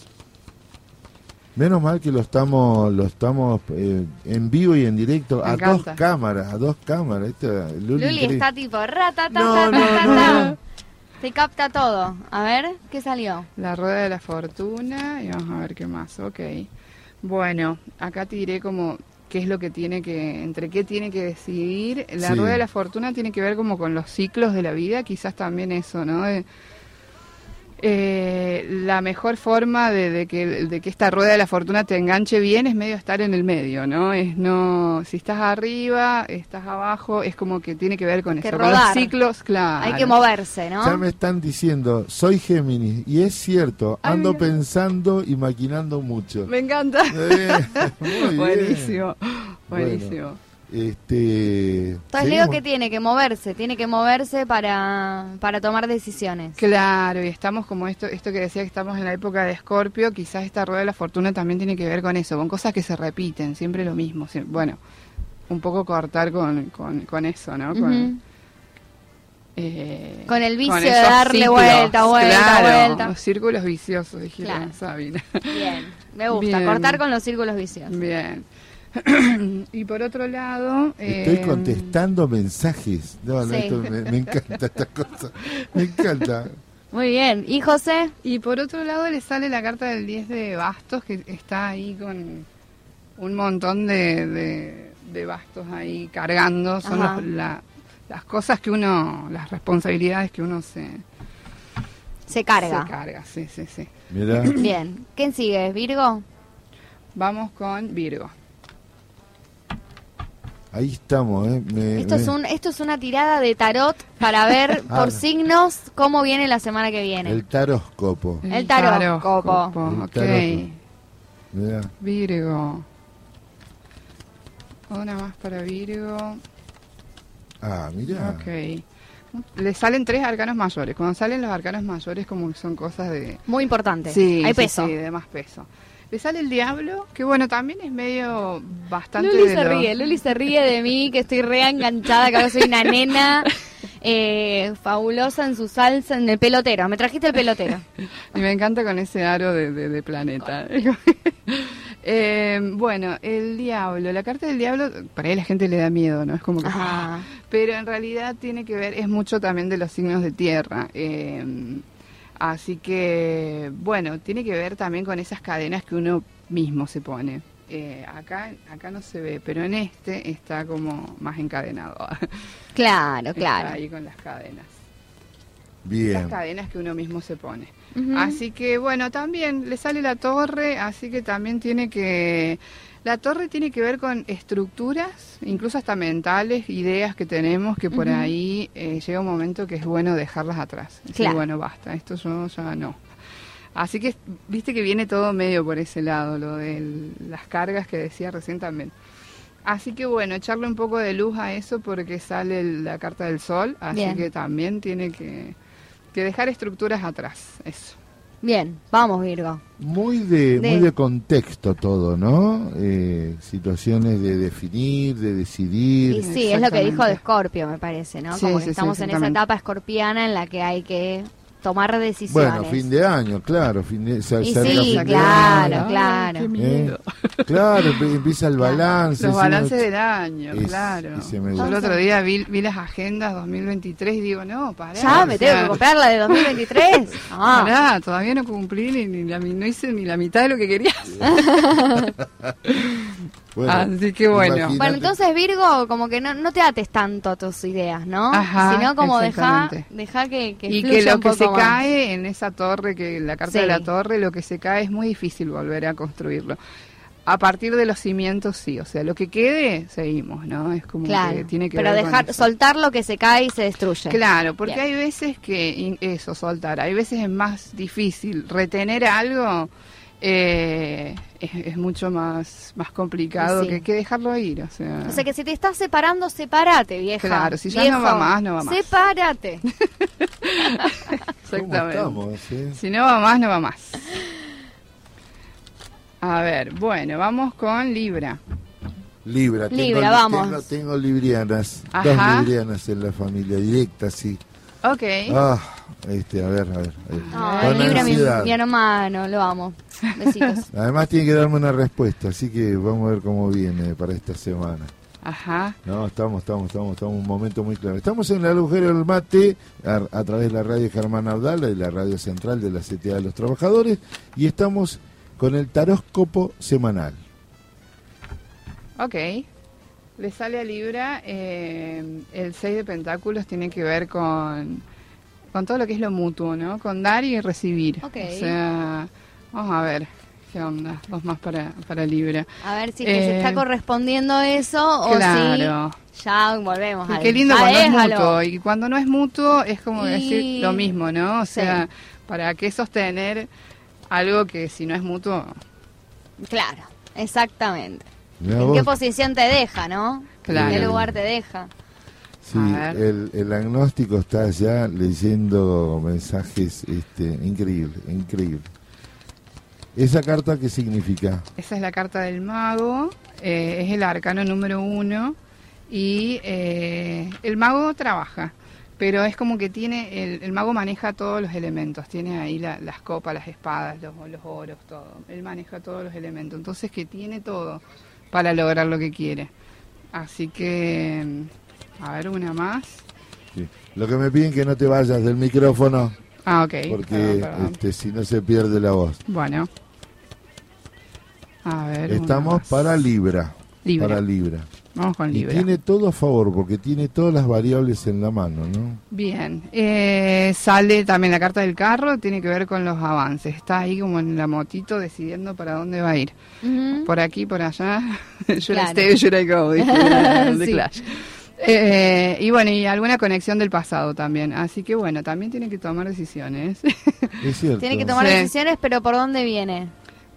Menos mal que lo estamos lo estamos eh, en vivo y en directo Me a encanta. dos cámaras, a dos cámaras. Esto, Luli, está tipo rata, ta, No, no. Te capta todo. A ver, ¿qué salió? La rueda de la fortuna y vamos a ver qué más. Ok. Bueno, acá te diré como qué es lo que tiene que, entre qué tiene que decidir. La Sí. rueda de la fortuna tiene que ver como con los ciclos de la vida, quizás también eso, ¿no? De- eh, la mejor forma de, de que, de que esta rueda de la fortuna te enganche bien es medio estar en el medio, ¿no? Es no, si estás arriba, estás abajo, es como que tiene que ver con Que eso, con los rodar. ciclos, claro. Hay que moverse, ¿no? Ya me están diciendo, soy Géminis, y es cierto, Ay, ando mira. pensando y maquinando mucho. Me encanta. Eh, muy bien. Buenísimo, Bueno. Este, Entonces Leo que tiene que moverse, tiene que moverse para, para tomar decisiones. Claro, y estamos como esto, esto que decía que estamos en la época de Escorpio, quizás esta rueda de la fortuna también tiene que ver con eso, con cosas que se repiten, siempre lo mismo. Bueno, un poco cortar con, con, con eso, ¿no? Con, eh, Con el vicio de darle vuelta, vuelta, claro, vuelta. Los círculos viciosos, dijeron Claro. Sabina. Bien, me gusta, Bien. cortar con los círculos viciosos. Bien. y por otro lado... Estoy eh, contestando mensajes. No, no, Sí. esto me, me encanta esta cosa. Me encanta. Muy bien, ¿y José? Y por otro lado le sale la carta del 10 de bastos, que está ahí con un montón de, de, de bastos ahí cargando. Son los- la- las cosas que uno, las responsabilidades que uno se, Se carga. se carga. Sí, sí, sí. Mira, Bien, ¿quién sigue? ¿Virgo? Vamos con Virgo. Ahí estamos. ¿eh? Me- Esto es, un, esto es una tirada de tarot para ver Ah. por signos cómo viene la semana que viene. El taróscopo. El taróscopo. El Ok. taróscopo. Mira. Virgo. Una más para Virgo. Ah, mira. Ok. Le salen tres arcanos mayores. Cuando salen los arcanos mayores como que son cosas de... Muy importante. Sí, Hay sí, peso. sí, de más peso. Le sale el diablo, que bueno, también es medio bastante Luli se ríe, Luli se ríe de mí, que estoy re enganchada, que ahora soy una nena eh, fabulosa en su salsa, en el pelotero. Me trajiste el pelotero. Y me encanta con ese aro de, de- de planeta. Eh, bueno, el diablo, la carta del diablo, para ahí la gente le da miedo, ¿no? Es como que... Ajá. Pero en realidad tiene que ver, es mucho también de los signos de tierra. eh, así que, bueno, tiene que ver también con esas cadenas que uno mismo se pone. Eh, acá, acá no se ve, pero en este está como más encadenado. Claro, Está claro. ahí con las cadenas. Bien. Las cadenas que uno mismo se pone. Así que bueno, también le sale la torre, así que también tiene que... La torre tiene que ver con estructuras, incluso hasta mentales, ideas que tenemos que por ahí eh, llega un momento que es bueno dejarlas atrás. Decir, Claro. bueno, basta, esto yo ya no. Así que viste que viene todo medio por ese lado, lo de las cargas que decía recién también. Así que bueno, echarle un poco de luz a eso porque sale la carta del sol, así Bien. que también tiene que, que dejar estructuras atrás, eso. Bien, vamos Virgo. Muy de, De- muy de contexto todo, ¿no? Eh, situaciones de definir, de decidir. Y sí, es lo que dijo de Scorpio, me parece, ¿no? Sí, Como que sí, estamos en esa etapa escorpiana en la que hay que tomar decisiones. Bueno, fin de año, claro. Fin de, se Y acerca sí, fin de claro, año, claro. qué ¿eh? miedo. Claro, empieza el balance. Los balances del año, Es- claro. me Yo el otro día vi, vi las agendas 2023 y digo, no, pará. Ya, me sea, tengo que comprar la de 2023. Ah, Pará, todavía no cumplí ni, ni la, no hice ni la mitad de lo que quería. Bueno, Así que bueno. imagínate- Bueno, entonces Virgo, como que no, no te ates tanto a tus ideas, ¿no? Ajá, Sino como deja, deja que, que y que lo un que poco se más. cae en esa torre, que la carta Sí. de la torre, lo que se cae es muy difícil volver a construirlo. A partir de los cimientos sí, o sea, lo que quede, seguimos, ¿no? Es como Claro, que tiene que pero ver con dejar, eso. soltar lo que se cae y se destruye. Claro, porque Bien. hay veces que eso, soltar, hay veces es más difícil. Retener algo eh, es, es mucho más, más complicado Sí. que, que dejarlo ir. O sea, O sea que si te estás separando, sepárate, vieja. Claro, si ya Viejo, no va más, no va más. Sepárate. ¿Cómo exactamente. estamos, eh? Si no va más, no va más. A ver, bueno, vamos con Libra. Libra, tengo, Libra, vamos. Tengo, tengo librianas, Ajá. dos librianas en la familia, directa, sí. Ok. Ah, este, a ver, a ver. a ver. Ay, Con Libra, mi, ansiedad. mi hermano, lo amo. Besitos. Además tiene que darme una respuesta, así que vamos a ver cómo viene para esta semana. Ajá. No, estamos, estamos, estamos, estamos en un momento muy claro. Estamos en el agujero del mate a, a través de la radio Germán Abdala y la radio central de la CTA de los Trabajadores y estamos con el taróscopo semanal. Ok. Le sale a Libra, eh, el 6 de Pentáculos tiene que ver con, con todo lo que es lo mutuo, ¿no? Con dar y recibir. Ok. O sea, vamos a ver qué onda, dos más para, para Libra. A ver si es que se Eh, está correspondiendo eso Claro. o si ya volvemos Y al qué lindo cuando es mutuo. Y cuando no es mutuo es como Y- decir lo mismo, ¿no? O Sí. sea, ¿para qué sostener algo que si no es mutuo? Claro, exactamente. ¿En vos. qué posición te deja, no? Claro. ¿En qué lugar te deja? Sí, el, el agnóstico está ya leyendo mensajes este, increíble, increíble. ¿Esa carta qué significa? Esa es la carta del mago, eh, es el arcano número uno y eh, el mago trabaja, pero es como que tiene, el, el mago maneja todos los elementos, tiene ahí la- las copas, las espadas, los, los oros, todo, él maneja todos los elementos, entonces que tiene todo para lograr lo que quiere. Así que, a ver, una más. Sí. Lo que me piden que no te vayas del micrófono Ah, ok. porque este, si no se pierde la voz. Bueno. A ver. una Estamos más. para Libra. Libra. Para Libra. Vamos con Y Libra. tiene todo a favor porque tiene todas las variables en la mano, ¿no? Bien, eh, sale también la carta del carro, tiene que ver con los avances. Está ahí como en la motito decidiendo para dónde va a ir. Por aquí, por allá. should I Claro. stay should I go? Sí. Clash. Eh, y bueno, y alguna conexión del pasado también. Así que bueno, también tiene que tomar decisiones. Es cierto. Tiene que tomar Sí. decisiones, pero ¿por dónde viene?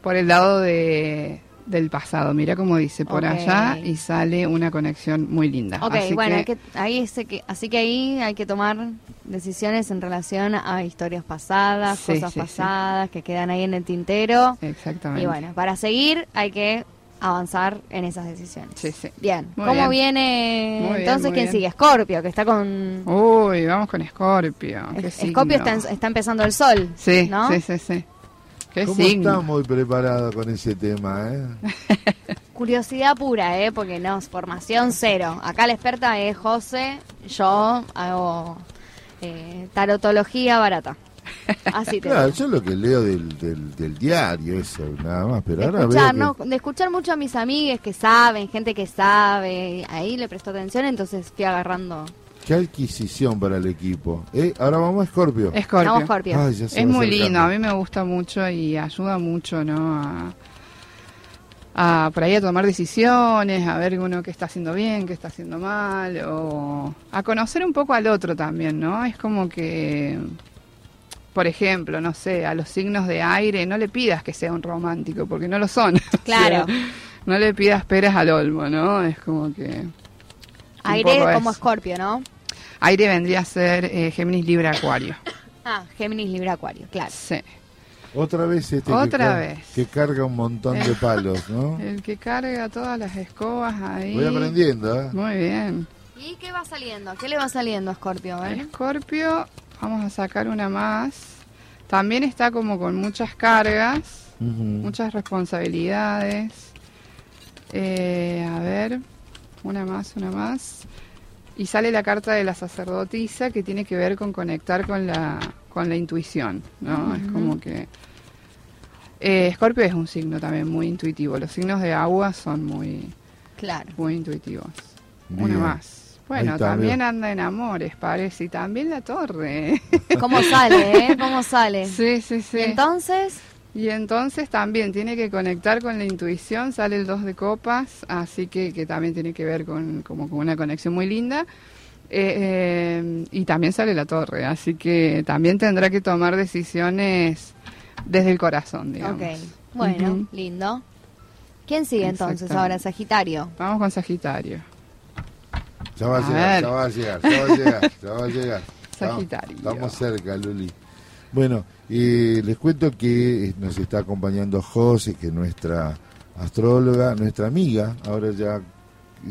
por el lado de, del pasado. Mira cómo dice, por allá y sale una conexión muy linda. Ok, Así bueno, que- hay que- ahí sé que, así que ahí hay que tomar decisiones en relación a historias pasadas, Sí, cosas sí, sí. pasadas que quedan ahí en el tintero. Exactamente. Y bueno, para seguir hay que avanzar en esas decisiones. Sí, sí. Bien, Muy ¿cómo bien. viene Muy entonces quién bien. sigue? Scorpio, que está con... Uy, vamos con Escorpio. ¿Qué Scorpio está, en- está empezando el sol, Sí, ¿no? sí, sí, sí. ¿Qué ¿Cómo signo? está muy preparado con ese tema, eh? Curiosidad pura, ¿eh? Porque no, formación cero. Acá la experta es José, yo hago eh, tarotología barata. Así te Claro, digo. yo lo que leo del, del, del diario, eso, nada más, pero De ahora escuchar, veo de escuchar mucho a mis amigues que saben, gente que sabe, ahí le prestó atención, entonces fui agarrando. Qué adquisición para el equipo. Eh, ahora vamos a Scorpio. Vamos, Scorpio. Ay, se Es muy lindo, a mí me gusta mucho y ayuda mucho, ¿no? A, a por ahí a tomar decisiones, a ver uno qué está haciendo bien, qué está haciendo mal, o a conocer un poco al otro también, ¿no? Es como que, por ejemplo, no sé, a los signos de aire no le pidas que sea un romántico, porque no lo son. O Claro. sea, no le pidas peras al olmo, ¿no? Es como que... Aire como. Escorpio, ¿no? Aire vendría a ser eh, Géminis Libra Acuario. Ah, Géminis, Libra, Acuario, claro. Sí. Otra vez este Otra que, vez. que carga un montón de palos, ¿no? El que carga todas las escobas ahí. Voy aprendiendo, ¿eh? Muy bien. ¿Y qué va saliendo? ¿Qué le va saliendo a Escorpio? A ver. Vamos a sacar una más. También está como con muchas cargas, muchas responsabilidades. Eh, a ver, una más, una más. Y sale la carta de la sacerdotisa que tiene que ver con conectar con la, con la intuición, ¿no? Es como que... Eh, Escorpio es un signo también muy intuitivo. Los signos de agua son muy, Claro. muy intuitivos. Bien. Una más. Bueno, también anda en amores, parece. Y también la torre. ¿Cómo sale, eh? ¿Cómo sale? sí, sí, sí. Y entonces, Y entonces también tiene que conectar con la intuición, sale el 2 de copas, así que, que también tiene que ver con, como con una conexión muy linda. Eh, eh, y también sale la torre, así que también tendrá que tomar decisiones desde el corazón, digamos. ok. Bueno, lindo. ¿Quién sigue entonces ahora? Sagitario. Vamos con Sagitario. Ya va a, A llegar, ver. ya va a llegar, ya va a llegar, ya va a llegar. Sagitario. Estamos, cerca, Luli. Bueno, eh, les cuento que nos está acompañando José, que es nuestra astróloga, nuestra amiga, ahora ya,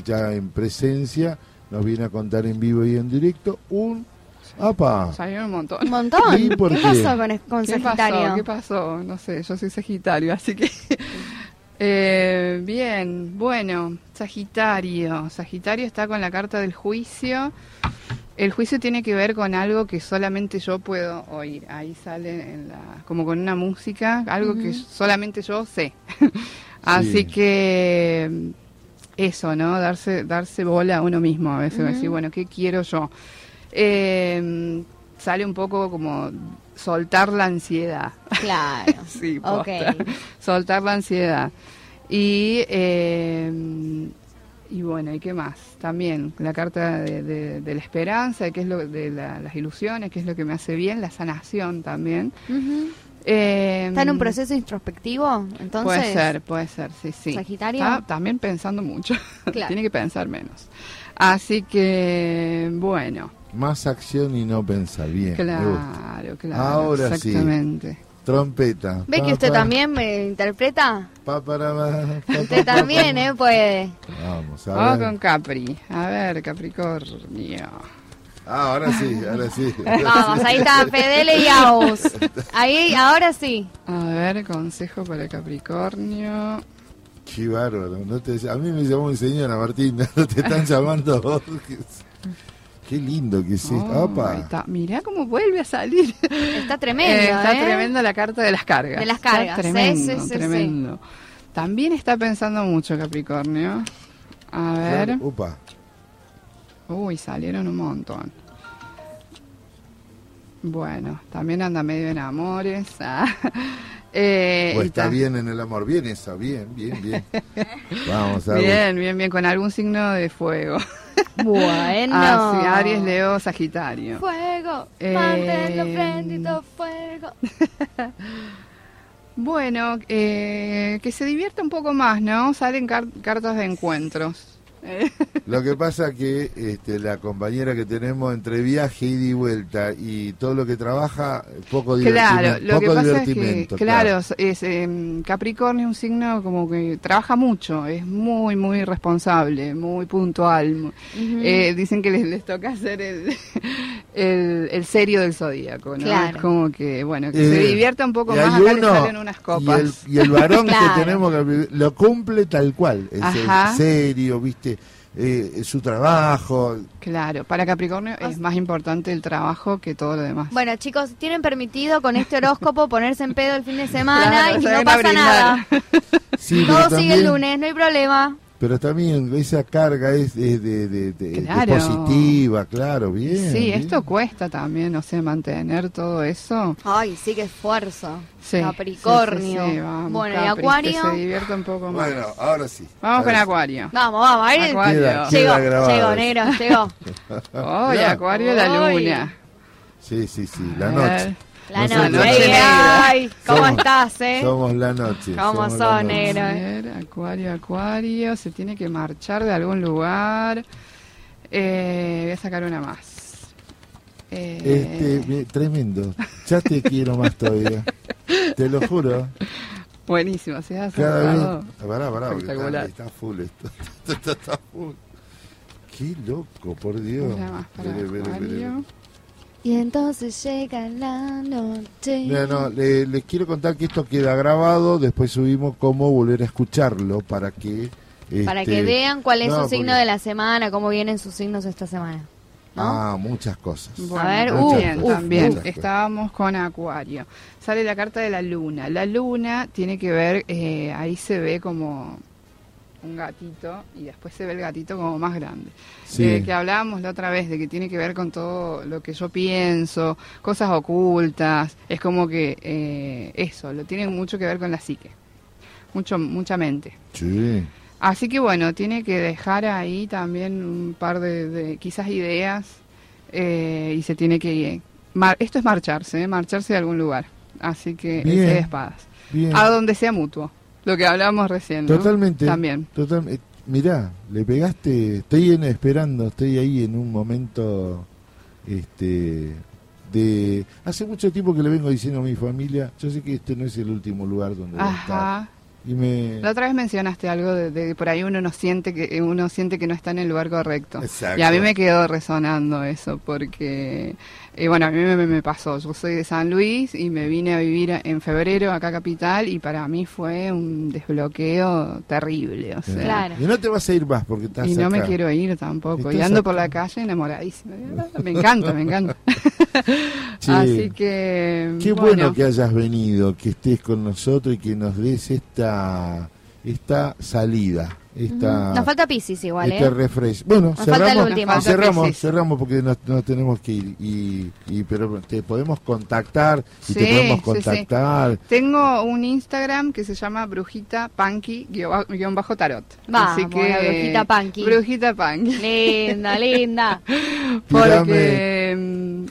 ya en presencia, nos viene a contar en vivo y en directo un... ¡Apa! Salieron un montón. Un montón. ¿Y por ¿Qué, qué? pasó con, con ¿Qué Sagitario? pasó? ¿Qué pasó? No sé, yo soy Sagitario, así que Eh, bien, bueno, Sagitario. Sagitario está con la carta del juicio. El juicio tiene que ver con algo que solamente yo puedo oír. Ahí sale en la, como con una música, algo que solamente yo sé. Así que eso, ¿no? Darse, darse bola a uno mismo a veces, decir, bueno, ¿qué quiero yo? Eh, sale un poco como soltar la ansiedad. Claro. sí, soltar la ansiedad. Y, eh, y bueno, ¿y qué más? También la carta de, la esperanza, que es lo de las ilusiones, que es lo que me hace bien, la sanación también. Eh, ¿Está en un proceso introspectivo? Entonces, puede ser, puede ser, sí, sí. Sagitario. Está también pensando mucho. Tiene que pensar menos. Así que, bueno. Más acción y no pensar bien. Claro, claro. Ahora exactamente. Trompeta. ¿Ve que usted también me interpreta? Pa, para, usted también, ¿eh? Puede. Vamos, a Vamos con Capri. A ver, Capricornio. Ah, ahora sí, ahora sí. Vamos, ahí está, Fedele y Aus. Ahí, ahora sí. A ver, consejo para Capricornio. Qué bárbaro. No te, a mí me llamó mi señora Martina, no te están llamando vos. Qué lindo que es oh, Mirá cómo vuelve a salir. Está tremendo. Eh, está ¿eh? tremendo la carta de las cargas. De las cargas. tremendo, tremendo. También está pensando mucho Capricornio. A ver. Upa. Uy, salieron un montón. Bueno, también anda medio en amores. Ah. Eh, o está, bien en el amor. Bien esa, bien, bien, bien. Vamos a Bien, bien, bien, con algún signo de fuego. Bueno. Ah, sí, Aries, Leo, Sagitario. Fuego, eh, prendido, fuego. bueno, eh, que se divierta un poco más, ¿no? Salen cartas de encuentros. Lo que pasa que este, la compañera que tenemos entre viaje, ida y vuelta y todo lo que trabaja, poco claro, lo que pasa es que, claro, es em, Capricornio es un signo como que trabaja mucho, es muy, muy responsable, muy puntual. Eh, dicen que les, toca hacer el, el, serio del zodíaco, ¿no? Es como que, bueno, que se eh, divierta un poco más, acá le salen unas copas. Y el, varón que tenemos lo cumple tal cual, es serio, ¿viste? Eh, su trabajo. Claro, para Capricornio es más importante el trabajo que todo lo demás. Bueno, chicos, tienen permitido con este horóscopo ponerse en pedo el fin de semana y no pasa nada. todo sigue el lunes, no hay problema pero también esa carga es, de, positiva, claro, bien. Sí, esto cuesta también, o sea, mantener todo eso. Ay, sí, que esfuerzo. Capricornio. bueno, ¿y Acuario? se divierta un poco más. Bueno, ahora sí. Vamos con Acuario. Vamos, vamos, ahí Acuario. llegó, llegó, negro, llegó. Oye, Acuario, la luna. Sí, sí, sí, la noche. La noche. Ay, ¿cómo estás, eh? Somos la noche. ¿Cómo son, negro? Acuario, acuario. Se tiene que marchar de algún lugar. Eh, voy a sacar una más. Eh, este, tremendo. Ya te quiero más todavía. Te lo juro. Buenísimo, se ha Cada vez. Pará, pará, está, está, full esto. está full. Qué loco, por Dios. Una más para Acuario. Y entonces llega la noche. No, les quiero contar que esto queda grabado, después subimos cómo volver a escucharlo para que... para que este, vean cuál es su signo de la semana, cómo vienen sus signos esta semana. Ah, muchas cosas. a ver, uh, también estábamos con Acuario. Sale la carta de la luna. La luna tiene que ver, eh, ahí se ve como un gatito y después se ve el gatito como más grande. De que hablábamos la otra vez, de que tiene que ver con todo lo que yo pienso, cosas ocultas, es como que eh, eso, lo tiene mucho que ver con la psique, mucho, mucha mente. Sí. Así que bueno, tiene que dejar ahí también un par de, quizás ideas eh, y se tiene que... esto es marcharse, ¿eh? marcharse de algún lugar. Así que ese de espadas. A donde sea mutuo. Lo que hablábamos recién. Totalmente. También. Totalmente. Mirá, le pegaste, estoy esperando, estoy ahí en un momento este de hace mucho tiempo que le vengo diciendo a mi familia, yo sé que este no es el último lugar donde voy a estar, Y me... La otra vez mencionaste algo de, por ahí uno no siente que uno siente que no está en el lugar correcto. Exacto. Y a mí me quedó resonando eso porque y bueno, a mí me, pasó. Yo soy de San Luis y me vine a vivir en febrero acá a Capital y para mí fue un desbloqueo terrible. O sea, claro. Y no te vas a ir más porque estás Y no me quiero ir tampoco. Y ando por la calle enamoradísima. Me encanta, me encanta. Así que... Qué bueno. que hayas venido, que estés con nosotros y que nos des esta, esta salida. Esta, nos falta Pisces igual, este ¿eh? refresh. Bueno, nos cerramos, cerramos, cerramos porque nos, tenemos que ir. Y, y, pero te podemos contactar y te podemos contactar. Sí, sí. Tengo un Instagram que se llama Brujita Punky guion bajo tarot. Así que Brujita Punky. Brujita Punky. Linda, linda. porque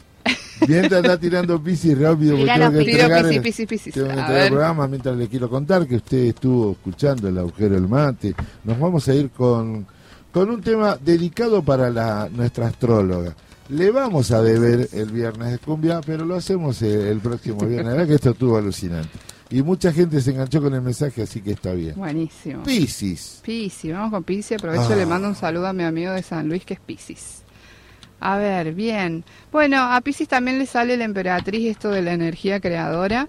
Mientras está tirando piscis rápido, porque tengo que entregar, el, tengo que entregar el programa mientras le quiero contar que usted estuvo escuchando el agujero del mate. Nos vamos a ir con, con un tema dedicado para la, nuestra astróloga. Le vamos a deber el viernes de cumbia, pero lo hacemos el, próximo viernes. La verdad que esto estuvo alucinante. Y mucha gente se enganchó con el mensaje, así que está bien. Buenísimo. Piscis. Piscis, vamos con Piscis. Aprovecho y le ah. mando un saludo a mi amigo de San Luis, que es Piscis. A ver, bien. Bueno, a Pisces también le sale la emperatriz, esto de la energía creadora.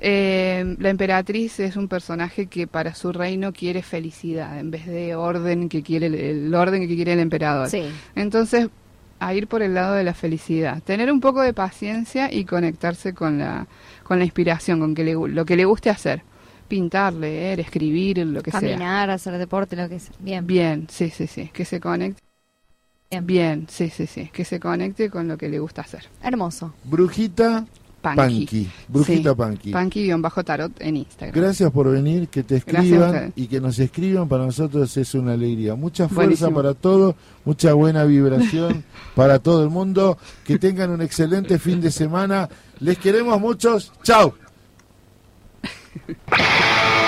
Eh, la emperatriz es un personaje que para su reino quiere felicidad en vez de orden que quiere el, orden que quiere el emperador. Sí. Entonces, a ir por el lado de la felicidad, tener un poco de paciencia y conectarse con la con la inspiración, con que lo que le guste hacer. Pintar, leer, escribir, lo que sea. Caminar, hacer deporte, lo que sea. Bien. Bien, sí, sí, sí. Que se conecte Bien, sí, sí, sí. Que se conecte con lo que le gusta hacer. Hermoso. Brujita Panky. Brujita Panky. Panky-tarot en Instagram. Gracias por venir, que te escriban y que nos escriban. Para nosotros es una alegría. Mucha fuerza para todos, mucha buena vibración para todo el mundo. Que tengan un excelente fin de semana. Les queremos muchos. Chao.